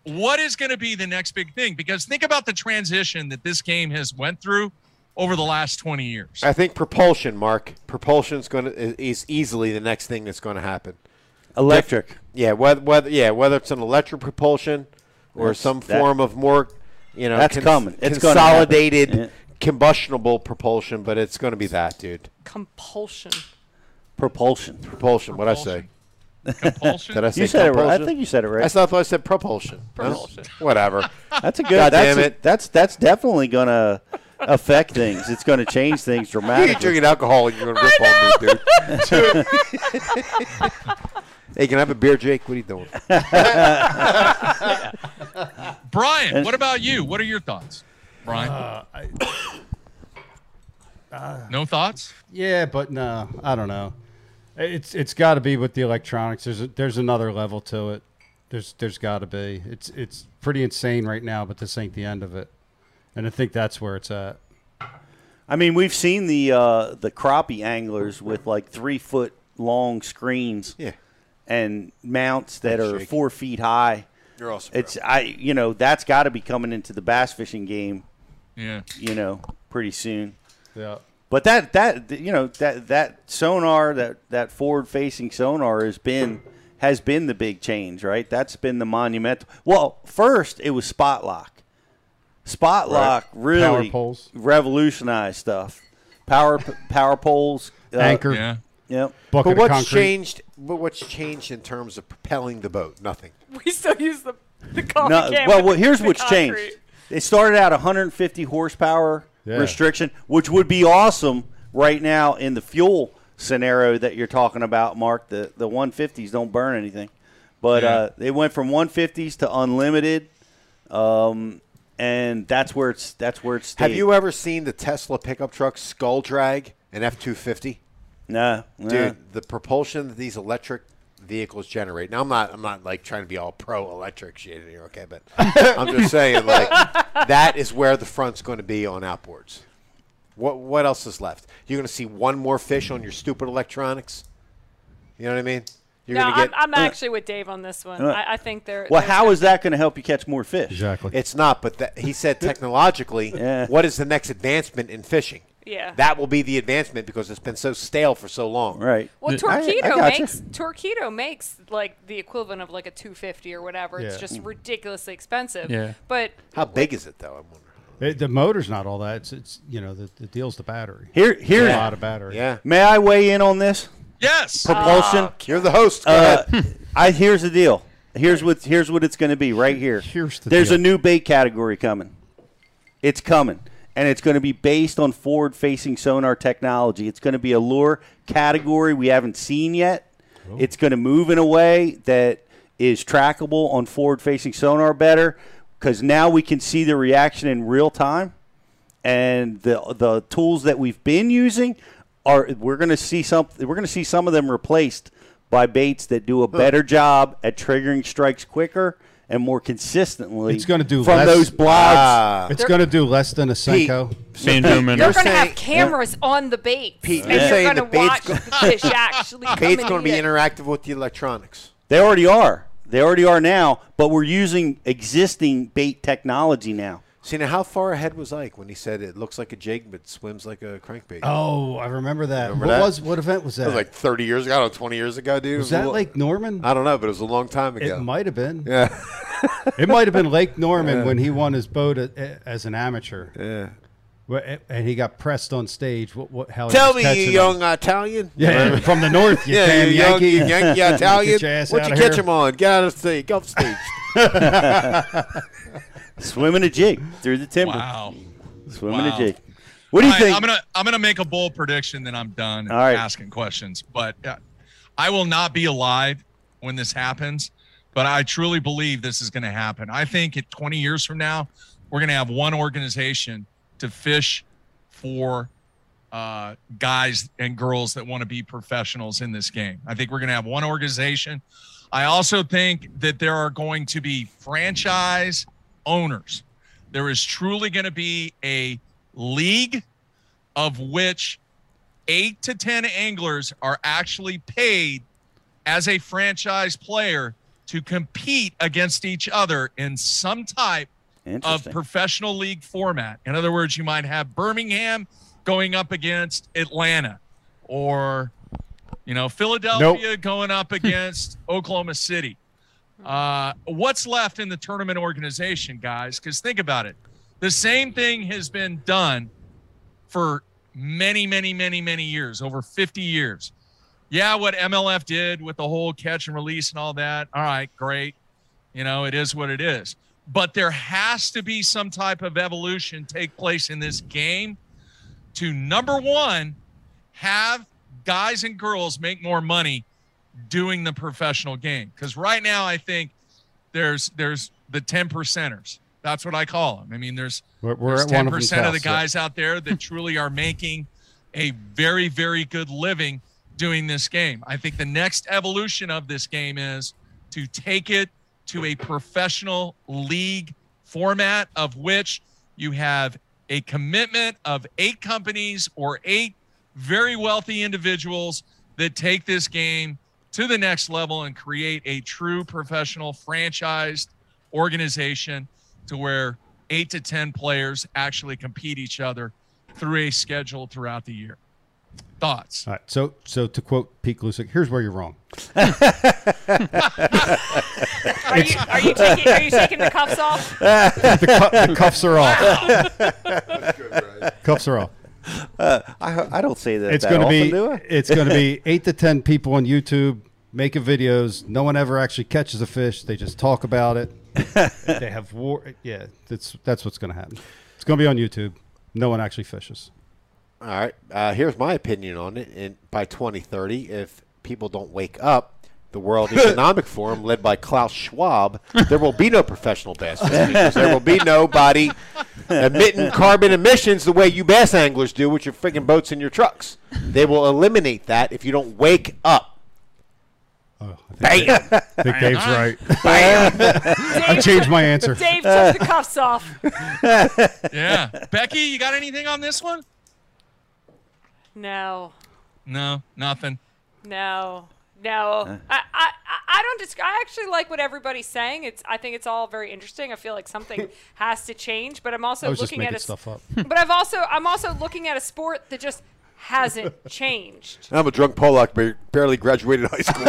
What is going to be the next big thing? Because think about the transition that this game has went through over the last 20 years. I think propulsion, Mark. Propulsion's going to is easily the next thing that's going to happen. electric. Yeah, whether, whether yeah, whether it's an electric propulsion or That's- some that- form of more, you know, That's coming. It's consolidated. Yeah. Combustionable propulsion, but it's going to be that, dude. compulsion. Propulsion. Propulsion. What I say? Compulsion. Did I say You said it right. I compulsion? think you said it right. That's not what I said. Propulsion. No? Propulsion. Whatever. That's a good. God that's damn a- it. that's that's definitely gonna affect things. It's gonna change things dramatically. You're dramatically. drinking alcohol and you're going to rip on me, dude. hey, can I have a beer, Jake? What are you doing? Brian, what about you? What are your thoughts, Brian? Uh, I, no thoughts? yeah, but no, I don't know. It's it's got to be with the electronics. There's a, there's another level to it. There's there's got to be. It's it's pretty insane right now, but this ain't the end of it. And I think that's where it's at. I mean, we've seen the uh, the crappie anglers with like three foot long screens Yeah. and mounts that Thanks, are Jake. four feet high. You're awesome. It's I you know that's got to be coming into the bass fishing game. Yeah. You know, pretty soon. Yeah. But that that you know that that sonar that that forward facing sonar has been has been the big change, right? That's been the monumental. Well, first it was spot lock. Spot lock really poles. revolutionized stuff. Power power poles, uh, Anchor. Yeah. Yep. Bucket but what's changed? But what's changed in terms of propelling the boat? Nothing. We still use the the coffee No, can. well, with well, here's the what's concrete. changed. It started out 150 horsepower Yeah. restriction, which would be awesome right now in the fuel scenario that you're talking about, Mark. The the 150s don't burn anything, but Yeah. uh, they went from 150s to unlimited, um, and that's where it's that's where it's. Have you ever seen the Tesla pickup truck skull drag an F two fifty? Nah. Dude, the propulsion that these electric vehicles generate. Now I'm not I'm not like trying to be all pro electric shit here, okay, but I'm just saying like that is where the front's going to be on outboards. What what else is left? You're going to see one more fish on your stupid electronics. You know what I mean? You're no, going to get I'm, I'm actually with Dave on this one. Uh, I, I think they're. Well, there's how gonna is that going to help you catch more fish? Exactly. It's not, but that, he said technologically, Yeah. what is the next advancement in fishing? Yeah. That will be the advancement because it's been so stale for so long. Right. Well, The- I- I Torqeedo gotcha. makes Torqeedo makes like the equivalent of like a 250 or whatever. It's just ridiculously expensive. Yeah. But How big is it though? I'm wondering. It- the motor's not all that. It's, it's you know, the, the deal's the battery. Here, here. a lot of battery. Yeah. May I weigh in on this? Yes. Propulsion. You're the host. Go Uh, ahead. I here's the deal. Here's what here's what it's going to be right here. Here's the There's deal. a new bait category coming. It's coming, and it's going to be based on forward-facing sonar technology. It's going to be a lure category we haven't seen yet. Oh. It's going to move in a way that is trackable on forward-facing sonar better because now we can see the reaction in real time and the the tools that we've been using are we're going to see some we're going to see some of them replaced by baits that do a better job at triggering strikes quicker and more consistently. It's gonna do from less- those blogs. Ah. It's going to do less than a Senko. Banjo minnow. they're going to have cameras on the bait, Pete, and you're you're going to the bait's watch the fish actually Bait's going to be it. interactive with the electronics. they already are. They already are now, but we're using existing bait technology now. See now, how far ahead was Ike when he said it looks like a jig but swims like a crankbait? Oh, I remember that. Remember what that? was what event was that? that was like 30 years ago. I don't know, 20 years ago, dude. It was that Lake Norman? I don't know, but it was a long time ago. it might have been. yeah, It might have been Lake Norman when he won his boat a, as an amateur, yeah. Wh- and he got pressed on stage. What? what how Tell me, you them. young Italian. Yeah, from the north, you yeah, damn you young, Yankee. you Yankee Italian. Get your ass What'd you outta catch here. him on? Get out of stage. Go off stage. Swimming a jig through the timber. Wow. Swimming Wow. a jig. What do you All right, think? I'm gonna I'm gonna make a bold prediction, then I'm done All right. asking questions. But uh, I will not be alive when this happens. But I truly believe this is going to happen. I think at 20 years from now, we're going to have one organization to fish for uh, guys and girls that want to be professionals in this game. I think we're going to have one organization. I also think that there are going to be franchise owners. There is truly going to be a league of which eight to 10 anglers are actually paid as a franchise player to compete against each other in some type of professional league format. In other words, you might have Birmingham going up against Atlanta or you know Philadelphia going up against Oklahoma City. Uh, what's left in the tournament organization, guys? Because think about it. The same thing has been done for many, many, many, many years, over 50 years. Yeah, what MLF did with the whole catch and release and all that. All right, great. You know, it is what it is. But there has to be some type of evolution take place in this game to number one, have guys and girls make more money doing the professional game. Because right now, I think there's there's the 10 percenters. That's what I call them. I mean, there's We're, we're there's ten of percent of the house, yeah. guys out there that truly are making a very, very good living doing this game. I think the next evolution of this game is to take it to a professional league format of which you have a commitment of eight companies or eight very wealthy individuals that take this game to the next level and create a true professional franchised organization to where eight to 10 players actually compete each other through a schedule throughout the year. Thoughts? All right. So, so to quote Pete Gluszek, here's where you're wrong. Are you, are you taking are you taking the cuffs off? The, cu- the cuffs are off. Cuffs are off. Uh, I, I don't say that. It's going to be do I? it's going to be eight to ten people on YouTube making videos. No one ever actually catches a fish. They just talk about it. they have war. Yeah, that's that's what's going to happen. It's going to be on YouTube. No one actually fishes. All right. Uh, here's my opinion on it. And by 2030, if people don't wake up the World Economic Forum, led by Klaus Schwab, there will be no professional bass fishing because there will be nobody emitting carbon emissions the way you bass anglers do with your friggin' boats and your trucks. They will eliminate that if you don't wake up. Oh, I think, Bam! I think Dave's All right. right. I changed my answer. Dave took the cuffs off. Yeah. Becky, you got anything on this one? No, No, nothing. no, no. I, I, I- I don't. Dis- I actually like what everybody's saying. It's. I think it's all very interesting. I feel like something has to change, but I'm also I was just looking at making a. s- stuff up. But I've also. I'm also looking at a sport that just hasn't changed. I'm a drunk Pollock, but barely graduated high school.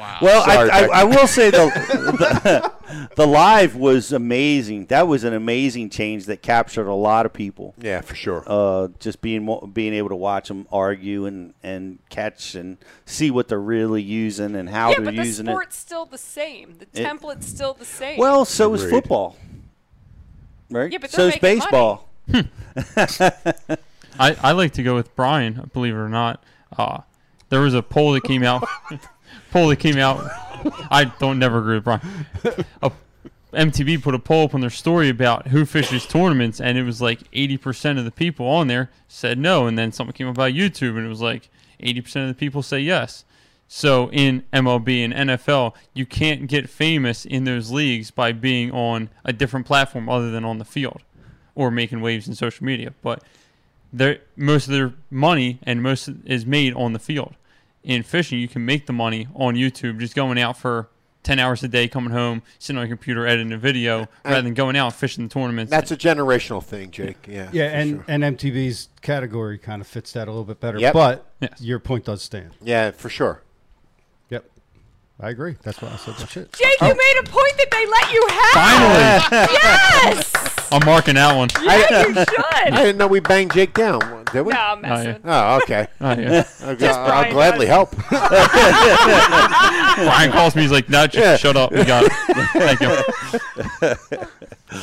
Wow. Well, Sorry, I, I, I will say though, the, the live was amazing. That was an amazing change that captured a lot of people. yeah, for sure. Uh, just being being able to watch them argue and, and catch and see what they're really using and how yeah, they're but the using sport's still the same. The It- template's still the same. Well, so is football, right? Yeah, but so they're is making money. baseball. I, I like to go with Brian, believe it or not. Uh, there was a poll that came out. poll that came out. I don't never agree with Brian. A, MTV put a poll up on their story about who fishes tournaments, and it was like 80% of the people on there said no. And then something came up about YouTube, and it was like 80% of the people say yes. So in MLB and NFL, you can't get famous in those leagues by being on a different platform other than on the field or making waves in social media. But their most of their money and most is made on the field. In fishing, you can make the money on YouTube just going out for 10 hours a day, coming home, sitting on your computer, editing a video, uh, uh, rather than going out fishing the tournaments. That's a generational thing, Jake. Yeah. Yeah, and, sure. and MTV's category kind of fits that a little bit better. Yep. But Yes. your point does stand. yeah, for sure. Yep. I agree. That's why I said that shit. Jake, you oh. made a point that they let you have. Finally, Yes. I'm marking that one. Yeah, you I should. didn't know we banged Jake down, did we? No, I'm Oh, messing. Oh, okay. Oh, yeah. I'll, Just I'll Brian gladly help. Brian calls me. He's like, "No, just Yeah. shut up. We got it. Thank you."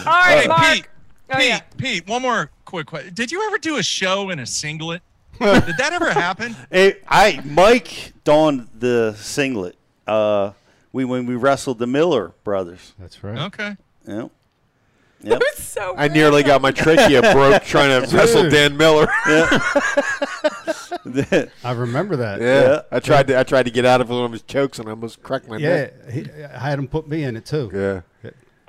All right, Hey, Mark. Pete. Oh, Pete, yeah. Pete, one more quick question. Did you ever do a show in a singlet? Did that ever happen? Hey, I Mike donned the singlet. Uh, we when we wrestled the Miller brothers. That's right. Okay. Yep. Yep. It's so I nearly got my trachea broke trying to wrestle Dan Miller. I remember that. Yeah. Yeah. I tried to I tried to get out of one of his chokes and I almost cracked my Yeah, neck. he, I had him put me in it too. Yeah.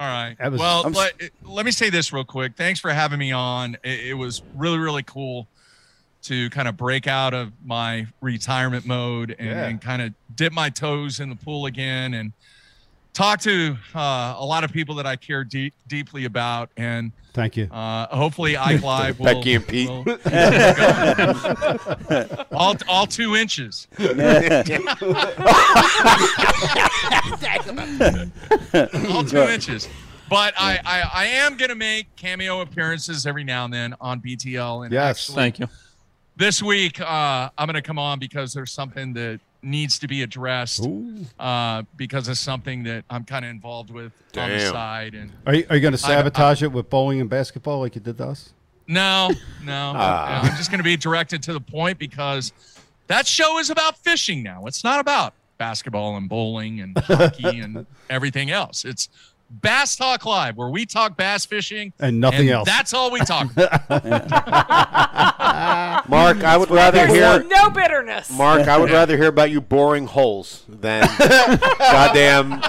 All right. That was- well, I'm s- let, let me say this real quick. Thanks for having me on. It, it was really, really cool to kind of break out of my retirement mode and, Yeah. and kind of dip my toes in the pool again and talk to uh, a lot of people that I care deep, deeply about. And Thank you. uh, hopefully, Ike Live will, Becky and Pete. will- all, all two inches. all two inches. But I, I, I am going to make cameo appearances every now and then on BTL. And Yes. actually, Thank you. this week, uh, I'm going to come on because there's something that needs to be addressed uh, because of something that I'm kind of involved with on the side. And Are you, are you going to I- I- sabotage it with bowling and basketball like you did to us? no, no, Ah. I'm just going to be directed to the point because that show is about fishing now. It's not about basketball and bowling and hockey and everything else. It's Bass Talk Live, where we talk bass fishing And nothing and else. That's all we talk about. Mark, I would rather There's hear no bitterness. Mark, I would rather hear about you boring holes than goddamn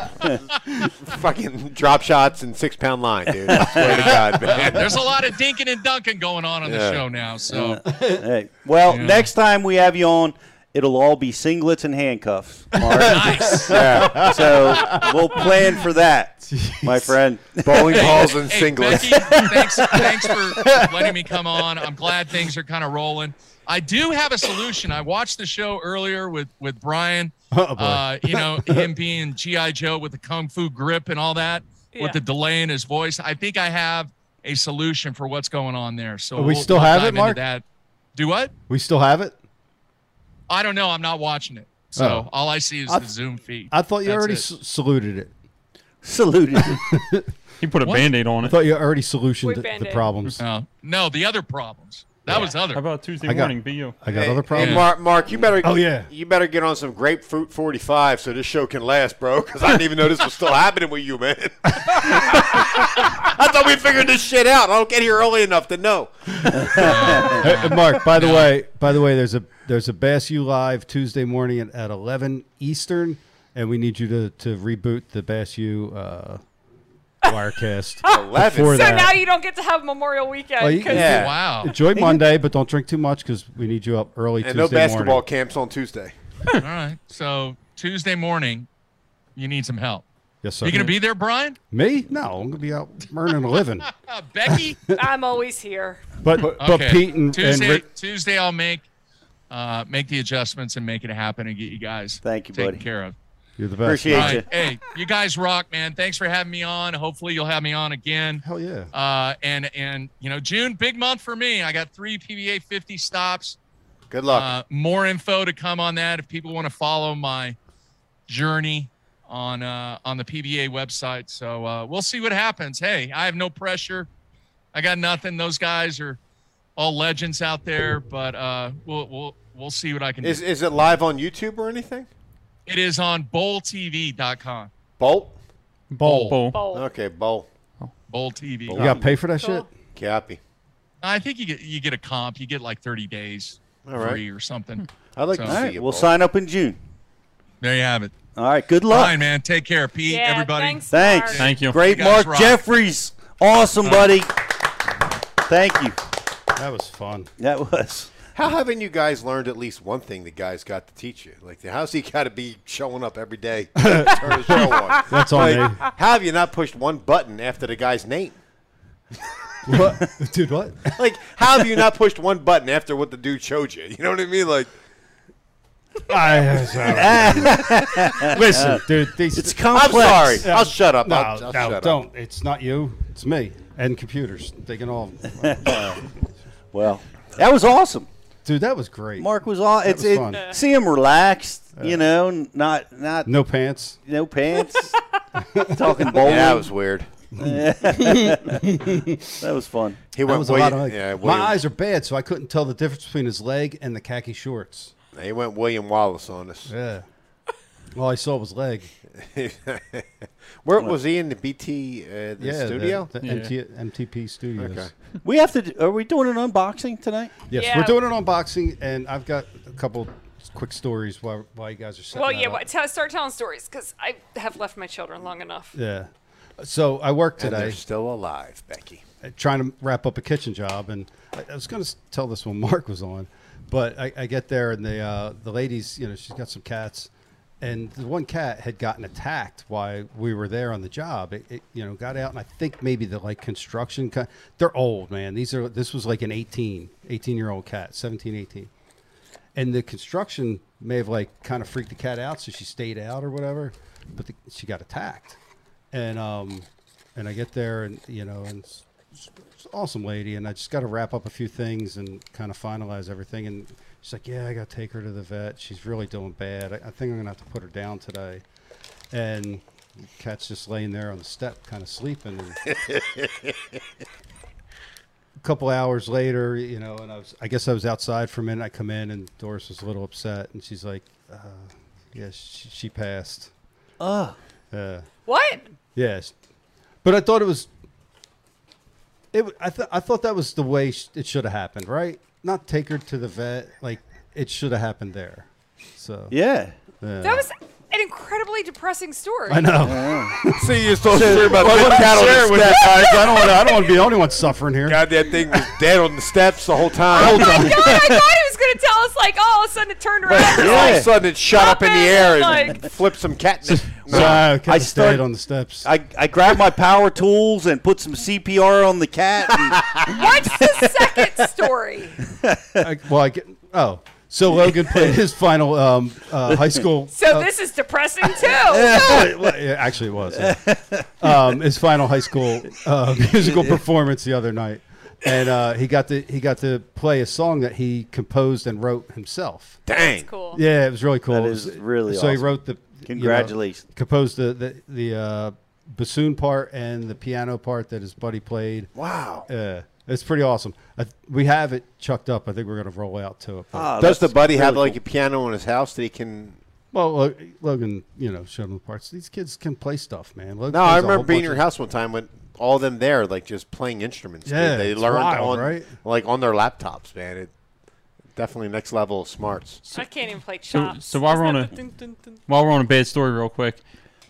fucking drop shots and six pound line, dude. I swear to God, man. There's a lot of dinking and dunking going on on the show now. So Hey, well, Yeah. next time we have you on, it'll all be singlets and handcuffs. Mark. nice. Yeah. so we'll plan for that, my friend. Bowling balls and Hey, singlets. Becky, thanks, thanks for letting me come on. I'm glad things are kind of rolling. I do have a solution. I watched the show earlier with with Brian. Oh. Uh, you know, him being GI Joe with the kung fu grip and all that, Yeah. with the delay in his voice. I think I have a solution for what's going on there. So Oh, we we'll- still we'll have dive it, Mark? That. Do what? we still have it? I don't know. I'm not watching it. So Oh. all I see is I- the Zoom feed. I thought you That's already it. saluted it. Saluted. He put a What? band-aid on it. I thought you already solutioned the, the problems. No, no, the other problems. That was other. How about Tuesday I got- morning? Be you. I got Hey, other hey, problems. Mark, Mark, you better. Oh, yeah. You better get on some grapefruit 45 so this show can last, bro. Because I didn't even know this was still happening with you, man. I thought we figured this shit out. I don't get here early enough to know. Hey, hey, Mark, by the way, by the way, there's a there's a Bass U live Tuesday morning at, at 11 Eastern, and we need you to, to reboot the Bass U uh, Wirecast. 11. Before So that. now you don't get to have Memorial Weekend. Oh, you- 'cause- Yeah. Wow. Enjoy Monday, but don't drink too much because we need you up early And Tuesday no basketball morning. camps on Tuesday. All right. So Tuesday morning, you need some help. Yes, sir. You gonna be there, Brian? me? No, I'm gonna be out earning a living. Becky. I'm always here. But but Okay. Pete and, and Tuesday. Rick, Tuesday, I'll make uh, make the adjustments and make it happen and get you guys Thank you, taken buddy. care of. You're the best. Appreciate All you. right. Hey, you guys rock, man. Thanks for having me on. Hopefully, you'll have me on again. Hell yeah. Uh, and and you know, June, big month for me. I got three PBA 50 stops. Good luck. Uh, more info to come on that if people want to follow my journey on uh, on the PBA website. So uh, we'll see what happens. Hey, I have no pressure. I got nothing. Those guys are all legends out there, but uh, we'll we'll we'll see what I can is, do. is it live on YouTube or anything? It is on bowltv.com. Bolt? Bowl. Bowl. Bowl. Okay, Bowl. Bowl TV. You got to pay for that Cool. shit. Cappy. I think you get you get a comp. You get like 30 days All right. free or something. I'd like So- to All see right, you. we'll Bolt. sign up in June. There you have it. All right, good luck. Fine, man. Take care, Pete. Yeah, everybody. thanks, Thanks. Mark. Thank you. Great, You guys Mark rock. Jeffries. Awesome, buddy. Thank you. That was fun. That was. How haven't you guys learned at least one thing the guys got to teach you? Like, how's he got to be showing up every day to turn the show on? That's on Like, me. how have you not pushed one button after the guy's name? What? Dude, what? Like, how have you not pushed one button after what the dude showed you? You know what I mean? Like, I, listen, dude. These, It's I'm sorry. Yeah. I'll shut up. no, I'll, I'll no, shut up. don't. It's not you. It's me and computers. They can all. Well, that was awesome. Dude, that was great. Mark was all. It's was it, fun. see him relaxed. You know, not not No pants. no pants. Talking bowling. Yeah, that was weird. that was fun. He That went was a William, lot of. yeah, my William, eyes are bad, so I couldn't tell the difference between his leg and the khaki shorts. he went William Wallace on us. Yeah. All I saw was leg. Where was he in the BT uh, the yeah. studio? The, the Yeah. MT, MTP studios. Okay. We have to. do- Are we doing an unboxing tonight? Yes, Yeah. we're doing an unboxing, and I've got a couple quick stories while, while you guys are setting Well, that yeah, up. tell, start telling stories because I have left my children long enough. Yeah. So I worked And they're today still alive, Becky. uh, trying to wrap up a kitchen job, and I, I was going to tell this when Mark was on, but I, I get there and the uh, the ladies, you know, she's got some cats, and the one cat had gotten attacked while we were there on the job. It, it you know got out, and I think maybe the like construction, co- they're old, man. These are this was like an 18, 18 year old cat, 17, 18. and the construction may have like kind of freaked the cat out, so she stayed out or whatever. But the, she got attacked, and um, and I get there and you know and it's, it's awesome lady, and I just got to wrap up a few things and kind of finalize everything. And she's like, "Yeah, I got to take her to the vet. She's really doing bad. I, I think I'm gonna have to put her down today." And the cat's just laying there on the step, kind of sleeping. And a couple hours later, you know, and I was, I guess I was outside for a minute. I come in and Doris was a little upset, and she's like, uh, "Yeah, she, she passed." Oh, Uh, What? yes, but I thought it was. It, w- I thought I thought that was the way sh- it should have happened, right? Not take her to the vet, like it should have happened there. So yeah. yeah. That was an incredibly depressing story. I know. See, you're so sure about the cat on Share with step. guys. I don't want to. I don't want to be the only one suffering here. God, that thing was dead on the steps the whole time. Oh my god! I thought he was going to tell us like, oh, all of a sudden it turned around. And all of a sudden, it shot up in the air and Like- flipped some catnip. So I I of stayed on the steps. I, I grabbed my power tools and put some CPR on the cat. And What's the second story? I, well, I get. Oh, so Logan played his final um, uh, high school. So uh, this is depressing too. well, well, actually, it was yeah. um, his final high school uh, musical performance the other night, and uh, he got to he got to play a song that he composed and wrote himself. Dang. Cool. Yeah, it was really cool. That It was- really So he wrote the you know, Congratulations. composed the the, the uh, bassoon part and the piano part that his buddy played. Wow. Yeah, It's pretty awesome. I, we have it chucked up. I think we're going to roll out to it. but- Ah, Does the that's buddy have really like a piano in his house that he can? well, Logan, you know, showed him the parts. These kids can play stuff, man. Logan No, plays I a remember being in your house one time with all of them there, like just playing instruments. dude. Yeah, they it's learned wild, on right? like on their laptops, man. It definitely next level of smarts. I can't even play So- chops. so while Isn't we're on a- dun, dun, dun? While we're on a bad story, real quick,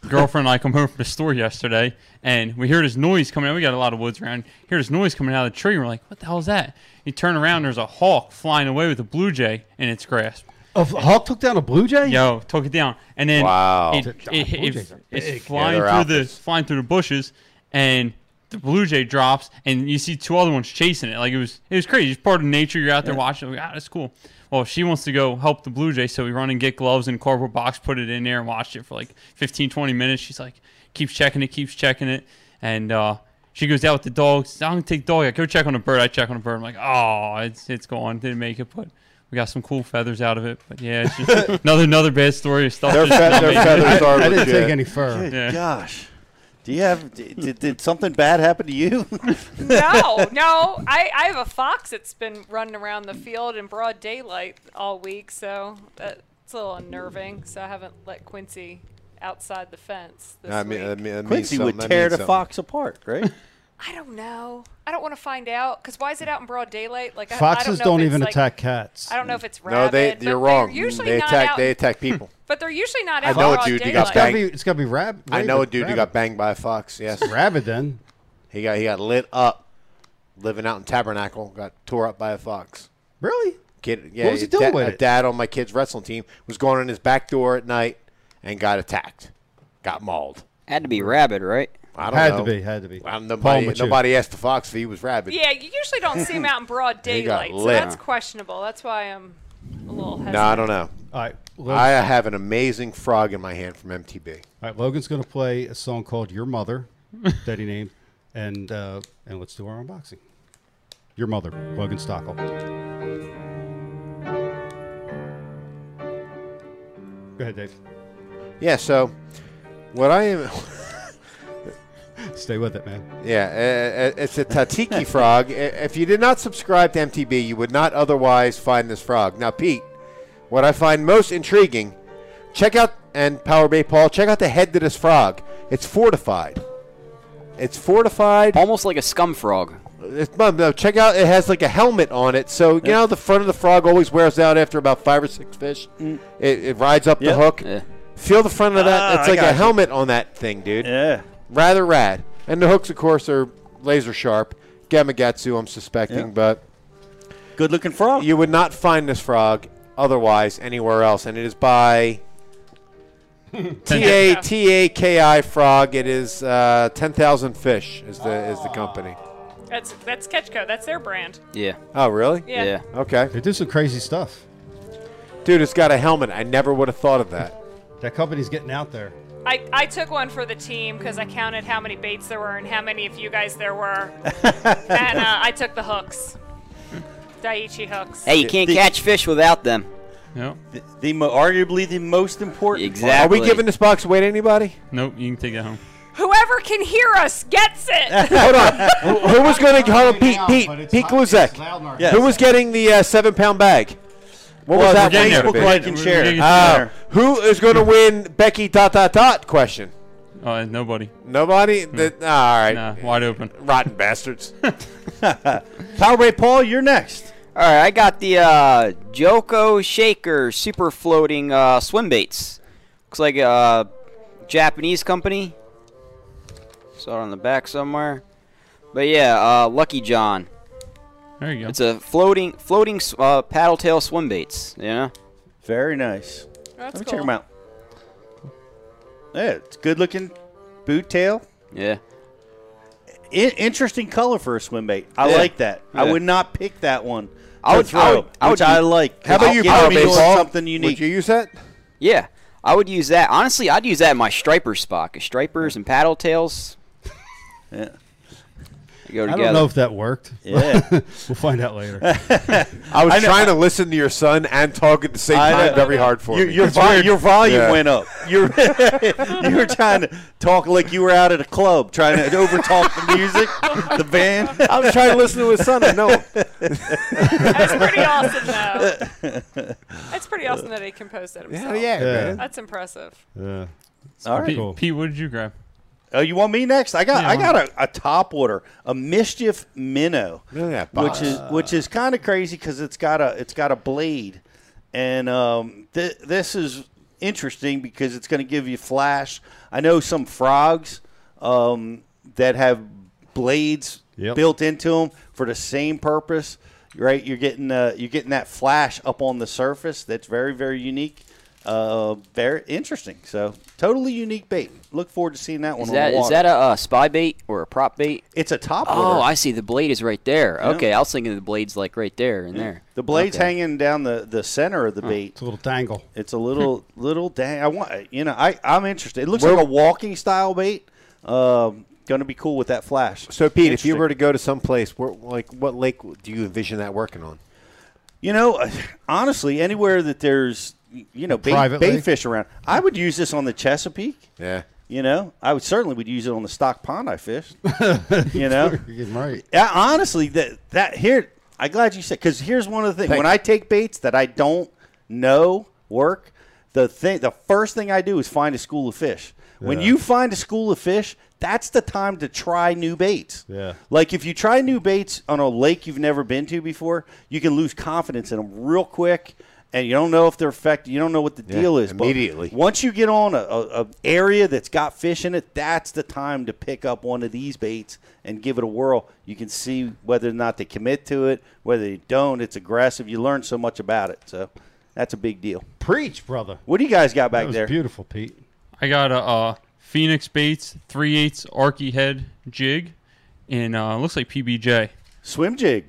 girlfriend and I come home from the store yesterday, and we hear this noise coming out. We got a lot of woods around. Hear this noise coming out of the tree. We're like, "What the hell is that?" You turn around, there's a hawk flying away with a blue jay in its grasp. A hawk took down a blue jay. Yo, took it down, and then Wow. it, God, it, it- it's flying Yeah, they're through the flying through the bushes, and the blue jay drops, and you see two other ones chasing it. Like it was it was crazy. It's part of nature. You're out there watching. Like, ah, that's cool. Well, she wants to go help the blue jay, so we run and get gloves and a cardboard box, put it in there, and watched it for like 15, 20 minutes. She's like, keeps checking it, keeps checking it, and uh, she goes out with the dog. Says, I'm gonna take the dog. I go check on the bird. I check on the bird. I'm like, oh, it's it's gone. Didn't make it, but. We got some cool feathers out of it, but yeah, it's just another another bad story of stuff. Their, fe- their feathers are I didn't legit. take any fur. Good Yeah. gosh. Do you have? Did, did something bad happen to you? no, no. I, I have a fox that's been running around the field in broad daylight all week, so that's a little unnerving. So I haven't let Quincy outside the fence this I mean, week. I mean, that means Quincy would something. That tear the something. fox apart, right? I don't know. I don't want to find out because why is it out in broad daylight? Like I, I Foxes don't, know don't even like- attack cats. I don't know if it's No, they. You're wrong. Usually They attack. out. They attack people. but they're usually not I out. know in a broad dude who daylight. got It's gotta banged. be. It's gotta be rab. I know a rabid- dude who got banged by a fox. Yes, rabid. Then he got he got lit up, living out in Tabernacle. Got tore up by a fox. really? Kid, yeah, What was he a doing da- with a it? dad on my kid's wrestling team was going in his back door at night and got attacked, got mauled. Had to be rabid, right? I don't Had know. to be. Had to be. Well, Paul nobody, Machu. nobody asked the fox if he was rabid. Yeah, you usually don't see him out in broad daylight, so that's questionable. That's why I'm a little hesitant. No, I don't know. All right. Logan, I have an amazing frog in my hand from MTB. all right. Logan's gonna play a song called "Your Mother" that he named, and uh, and let's do our unboxing. Your mother, Logan Stockel. Go ahead, Dave. Yeah, so what I am, Stay with it, man. yeah, uh, uh, it's a Tatiki frog. If you did not subscribe to MTB, you would not otherwise find this frog. Now, Pete, what I find most intriguing, check out and Power Bait Paul, check out the head to this frog. It's fortified. It's fortified. Almost like a scum frog. It's, no, no, check out. It has like a helmet on it, so you know the front of the frog always wears out after about five or six fish. It, it rides up Yep. the hook. Yeah. Feel the front of that. Ah, it's like a you. helmet on that thing, dude. yeah. Rather rad. And the hooks, of course, are laser sharp. Gamakatsu, I'm suspecting, Yeah. but Good looking frog. you would not find this frog otherwise anywhere else. And it is by T A T A K I Frog. It is uh, ten thousand fish is the is the company. That's that's Catch Co. That's their brand. Yeah. Oh, really? Yeah. Yeah. Okay, They do some crazy stuff. dude, it's got a helmet. I never would have thought of that. That company's getting out there. I, I took one for the team because I counted how many baits there were and how many of you guys there were. and uh, I took the hooks. Daiichi hooks. Hey, you can't the- catch fish without them. Nope. The, the arguably the most important. Exactly. Are we giving this box away to anybody? Nope. You can take it home. Whoever can hear us gets it. Hold on. who, who was going to hold on, Pete? Pete. Pete Gluszek. Yes. Who was getting the uh, seven pound bag? What Well, was that? we're getting one there. gonna Facebook like and share. getting Oh, who is going to win Becky dot dot dot question? Oh, nobody. Nobody. The- ah, all right. Nah, wide open. Rotten bastards. Power Ray Paul, you're next. All right, I got the uh, Joco Shaker super floating uh, swim baits. Looks like a Japanese company. Saw it on the back somewhere. But yeah, uh, Lucky John. There you go. It's a floating floating uh, paddle tail swim baits. You know. Very nice. That's Let me cool. check them out. Yeah, it's good looking boot tail. Yeah. I- interesting color for a swim bait. I Yeah. like that. I would not pick that one. I would- throw, I would- I would I like. How about you, Gives Power me doing Baseball? something unique. Would you use that? Yeah. I would use that. Honestly, I'd use that in my striper spot. 'cause stripers and paddle tails. Yeah. Go I don't know if that worked. Yeah. we'll find out later. I was I know- trying to listen to your son and talk at the same I know. time. Very hard for Your, me. your, vo- your volume Yeah. went up. You're, you were trying to talk like you were out at a club, trying to overtalk the music, the band. I was trying to listen to his son. I know. That's pretty awesome, though. That's pretty awesome that he composed it himself. Hell yeah, Yeah. man. That's impressive. Yeah. All right. Pete, Cool. Pete, what did you grab? Oh, you want me next? I got Yeah, I got a, a top order, a mischief minnow, Look at that which is which is kind of crazy because it's got a it's got a blade, and um, th- this is interesting because it's going to give you flash. I know some frogs um, that have blades Yep. built into them for the same purpose. Right, you're getting uh, you're getting that flash up on the surface. That's very very unique. Uh, very interesting. So totally unique bait. Look forward to seeing that one. Is on that the is that a uh, spy bait or a prop bait? It's a top Oh, order. I see. The blade is right there. Yeah. Okay, I was thinking the blade's like right there and there. The blade's Okay. hanging down the, the center of the bait. It's a little tangle. It's a little little dang. I want you know. I I'm interested. It looks like a walking style bait. Um, going to be cool with that flash. So, Pete, if you were to go to some place, where, like, what lake do you envision that working on? You know, honestly, anywhere that there's you know bait, bait fish around, I would use this on the Chesapeake. Yeah. You know, I would certainly would use it on the stock pond I fished. you know, You're right. Yeah, honestly, that that here, I'm glad you said because here's one of the things Thank when you. I take baits that I don't know work, the thing, the first thing I do is find a school of fish. When you find a school of fish, that's the time to try new baits. Yeah. Like if you try new baits on a lake you've never been to before, you can lose confidence in them real quick, and you don't know if they're affected. You don't know what the Yeah, deal is. but immediately. once you get on a, a, a area that's got fish in it, that's the time to pick up one of these baits and give it a whirl. You can see whether or not they commit to it, whether they don't. It's aggressive. You learn so much about it. So that's a big deal. Preach, brother. What do you guys got That back was there? beautiful, Pete. I got a uh, Phoenix Baits 3 8 Arky head jig, and uh, looks like PBJ. Swim jig.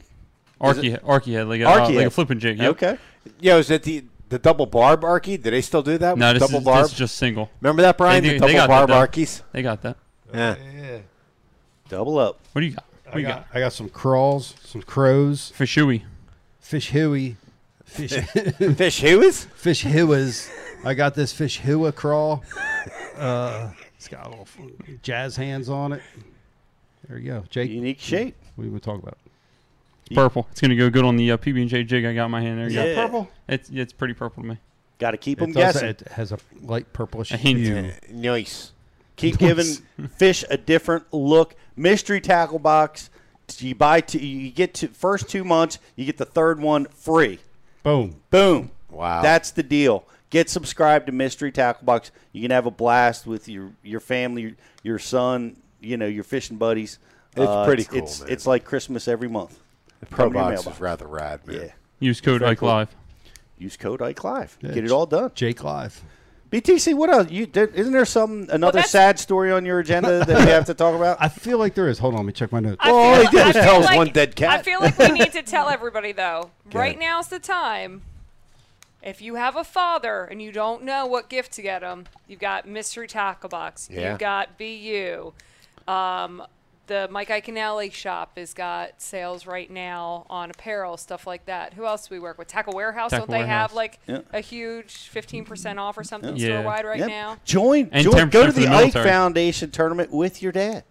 Arky, Arky head, like a, uh, like a flipping jig. Yep. Okay. Yo, is it the the double barb arky? Do they still do that? No, this double is, barb. this is just single. Remember that, Brian? They do- the double got that, barb though. arkies. They got that. Yeah. Double up. What do you got? What I do you got, got? I got some crawls, some crows, Fishui. fish huey, fish Fish who's? fish huas. I got this fish hua crawl. Uh, it's got a little jazz hands on it. There you go, Jake. Unique shape. What do you want to talk about? It's purple. It's gonna go good on the uh, PB and J jig I got in my hand. There you Yeah. go. Purple. It's it's pretty purple to me. Got to keep them It, does- guessing. it has a light purplish A hint. hue. Nice. Keep giving fish a different look. Mystery tackle box. You buy two, you get to first two months, you get the third one free. Boom. Boom. Wow. That's the deal. Get subscribed to Mystery Tackle Box. You can have a blast with your your family, your, your son, you know, your fishing buddies. Uh, It's pretty it's, cool, It's, man. it's like Christmas every month. The pro Come to your box is rather rad, man. Yeah. Use code Very Ike cool. Live. Use code Ike Live. Yeah, Get it all done. Jake Live. BTC, what else? You did, isn't there some another that's- sad story on your agenda that we have to talk about? I feel like there is. Hold on, let me check my notes. I Well, all feel- he did I was tell us like- one dead cat. I feel like we need to tell everybody though. right ahead. now's the time. If you have a father and you don't know what gift to get him, you've got Mystery Tackle Box. Yeah. You've got BU. Um, the Mike Iaconelli shop has got sales right now on apparel, stuff like that. Who else do we work with? Tackle Warehouse. Tackle don't they have like Yeah. a huge 15% off or something Yeah. store wide right Yep. now? Join, And join go to the, the Ike. Foundation tournament with your dad.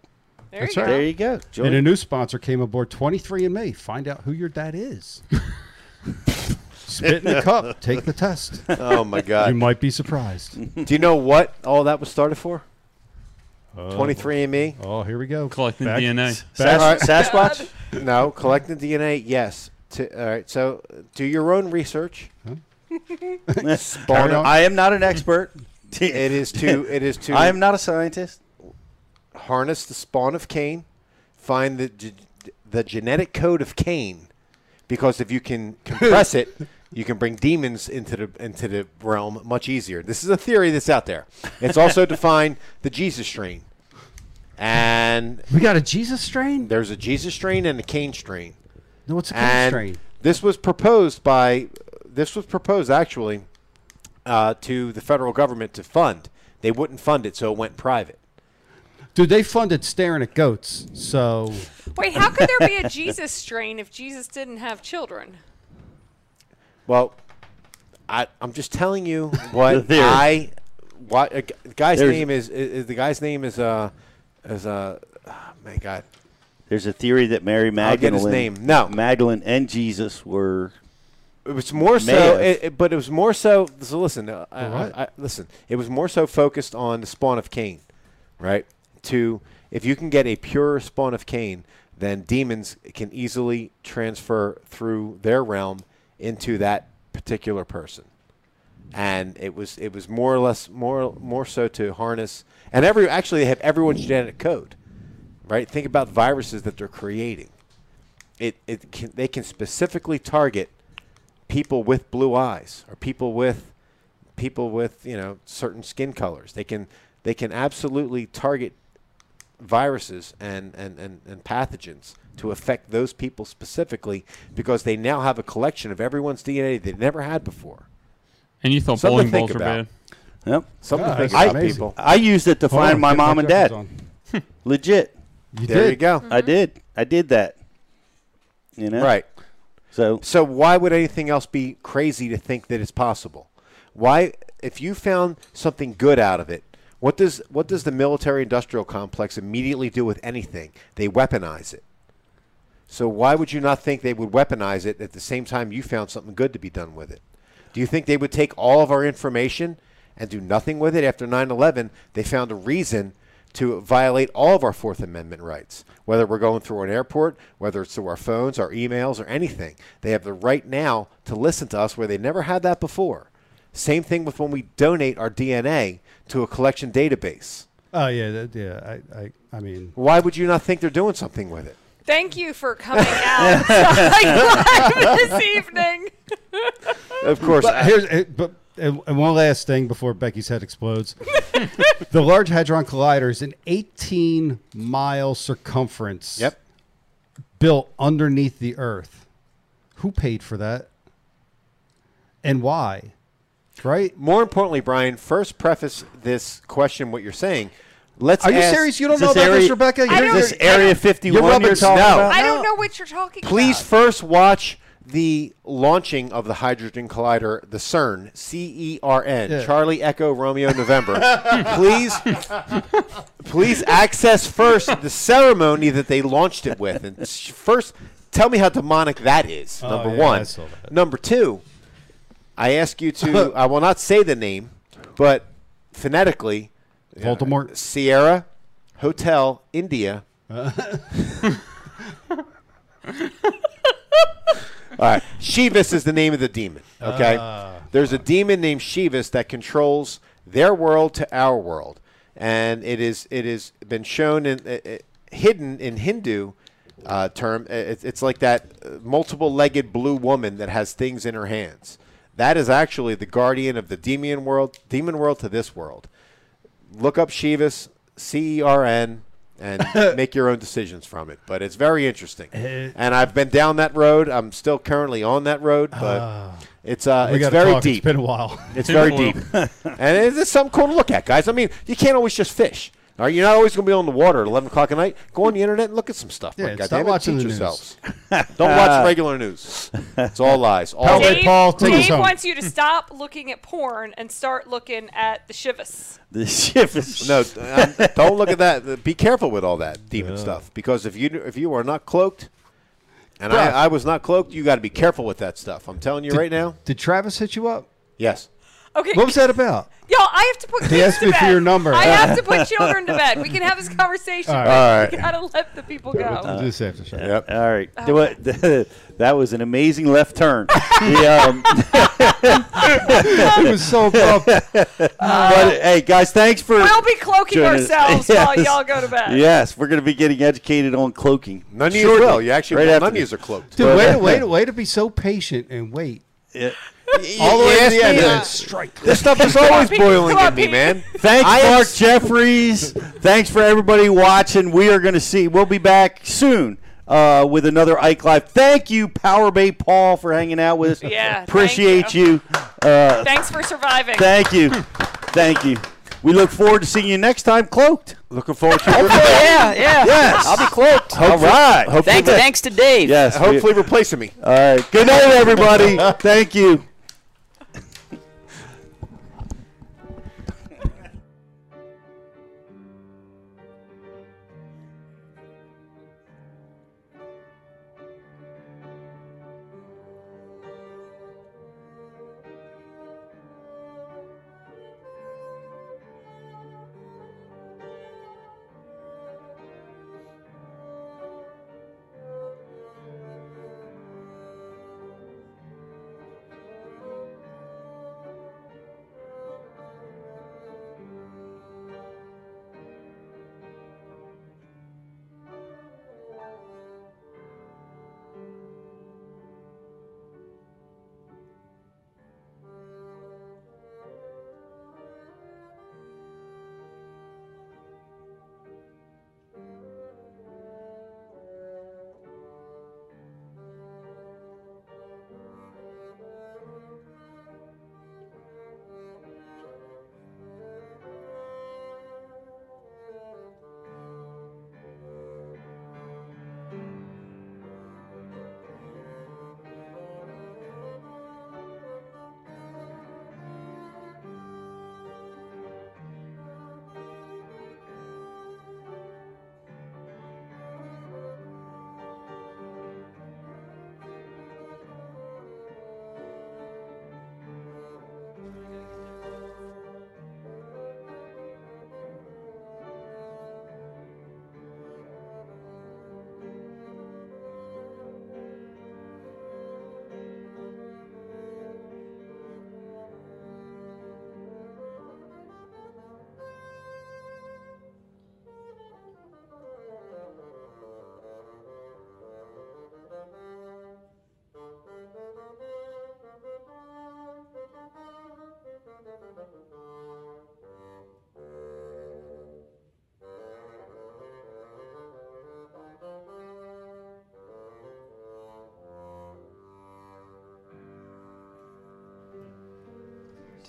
There That's you right. go. There you go. Join. And a new sponsor came aboard 23andMe. Find out who your dad is. Spit in the cup. Take the test. Oh my God. You might be surprised. Do you know what all that was started for? Oh. Twenty three and Me. Oh, here we go. Collecting Back- DNA. Sas- Sasquatch. No, collecting DNA. Yes. To, all right. So do your own research. Carry Spawn. I am not an expert. It is to. It is to. I am not a scientist. harness the spawn of Cain, find the ge- the genetic code of Cain, because if you can compress it, you can bring demons into the into the realm much easier. This is a theory that's out there. It's also to find the Jesus strain, and We got a Jesus strain? there's a Jesus strain and a Cain strain. No, it's a Cain And strain. this was proposed by this was proposed actually uh, to the federal government to fund. They wouldn't fund it, so it went private. Dude, they funded staring at goats. So Wait, how could there be a Jesus strain if Jesus didn't have children? Well, I, I'm just telling you what theory. I. What uh, the guy's There's- name is, is, is the guy's name is uh is uh oh, my God There's a theory that Mary I'll Magdalene, get his name. No. Magdalene and Jesus were. It was more May so, have. it, it- but it was more so. So listen, uh, I, What? I, I, listen. It was more so focused on the spawn of Cain, right? To if you can get a pure spawn of Cain, then demons can easily transfer through their realm into that particular person. And it was it was more or less more more so to harness and every actually they have everyone's genetic code, right? Think about viruses that they're creating. It it can, they can specifically target people with blue eyes or people with people with you know certain skin colors they can they can absolutely target viruses and, and, and, and pathogens to affect those people specifically because they now have a collection of everyone's DNA they never had before. And you thought Something bowling balls were about. bad. Yep. Something Yeah, to think about, amazing. people. I used it to Hold find on, my get mom and dad. Legit. You There did. you go. Mm-hmm. I did. I did that. You know. Right. So So why would anything else be crazy to think that it's possible? Why, if you found something good out of it, what does what does the military-industrial complex immediately do with anything? They weaponize it. So why would you not think they would weaponize it at the same time you found something good to be done with it? Do you think they would take all of our information and do nothing with it after 9/11? They found a reason to violate all of our Fourth Amendment rights, whether we're going through an airport, whether it's through our phones, our emails, or anything. They have the right now to listen to us where they never had that before. Same thing with when we donate our DNA to a collection database. Oh yeah, that, yeah. I, I, I mean, Why would you not think they're doing something with it? Thank you for coming out this evening. Of course, but here's uh, but and and one last thing before Becky's head explodes. the Large Hadron Collider is an 18 mile circumference. Yep. Built underneath the Earth. Who paid for that? And why? Right? More importantly, Brian, first preface this question what you're saying. Let's Are you ask- serious? You don't know this about this, Rebecca? You're- don't- this Area 51 rubbing you're talking snow. about? I don't know what you're talking Please about. first watch the launching of the Hydrogen Collider, the CERN, C E R N, Yeah. Charlie Echo Romeo November. please, please access first the ceremony that they launched it with, and first tell me how demonic that is. Oh, number yeah, one. I saw that. Number two, I ask you to. I will not say the name, but phonetically, Voldemort. Sierra Hotel India. All right, Shivas is the name of the demon. Okay, there's a demon named Shivas that controls their world to our world, and it is it has been shown in uh, uh, hidden in Hindu uh, term. Uh, It's, it's like that uh, multiple-legged blue woman that has things in her hands. That is actually the guardian of the demon world, demon world to this world look up Shivas, C E R N, and make your own decisions from it. But it's very interesting. Eh. and I've been down that road. I'm still currently on that road, but it's uh, We very talk. deep. It's been a while. It's very deep, and it's, it's something cool to look at, guys. I mean, you can't always just fish. All right, you're not always going to be on the water at 11 o'clock at night. Go on the internet and look at some stuff. Yeah, Like, stop goddamn watching teach the news. yourselves. Don't watch regular news. It's all lies. All Power lies. Dave, Paul, take us Dave home. wants you to stop looking at porn and start looking at the shivas. The ship is No, um, don't look at that. Be careful with all that demon stuff because if you if you are not cloaked, and I, I was not cloaked, you got to be careful with that stuff. I'm telling you right now. Did Travis hit you up? Yes. Okay, What was that about? y'all, I have to put kids asked to me bed. for your number. I have to put children to bed. We can have this conversation. All but. We gotta let the people go. This after show. Yep. All right. Do it- that was an amazing left turn. The, um, it was so abrupt. but hey, guys, thanks for. We'll be cloaking Join us. ourselves while y'all go to bed. Yes, we're going to be getting educated on cloaking. None of you will. You actually Right will. none of you are cloaked. Dude, way, to, way, to, to be so patient and wait. Yeah. All the way to the end. Uh, strike. This stuff is always boiling in me, man. Thanks, I Mark Jeffries. Thanks for everybody watching. We are going to see. We'll be back soon. Uh, with another Ike Live. Thank you, Power Bait Paul, for hanging out with us. Yeah, appreciate you. you. Uh, Thanks for surviving. Thank you, thank you. We look forward to seeing you next time, cloaked. Looking forward to it. yeah, yeah. Yes. I'll be cloaked. Hopefully, All right. Thanks, thanks to Dave. Yes. Hopefully we, replacing me. All right. Good night, everybody. Thank you.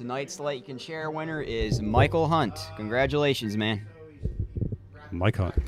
Tonight's Light You Can Share winner is Michael Hunt. Congratulations, man. Mike Hunt.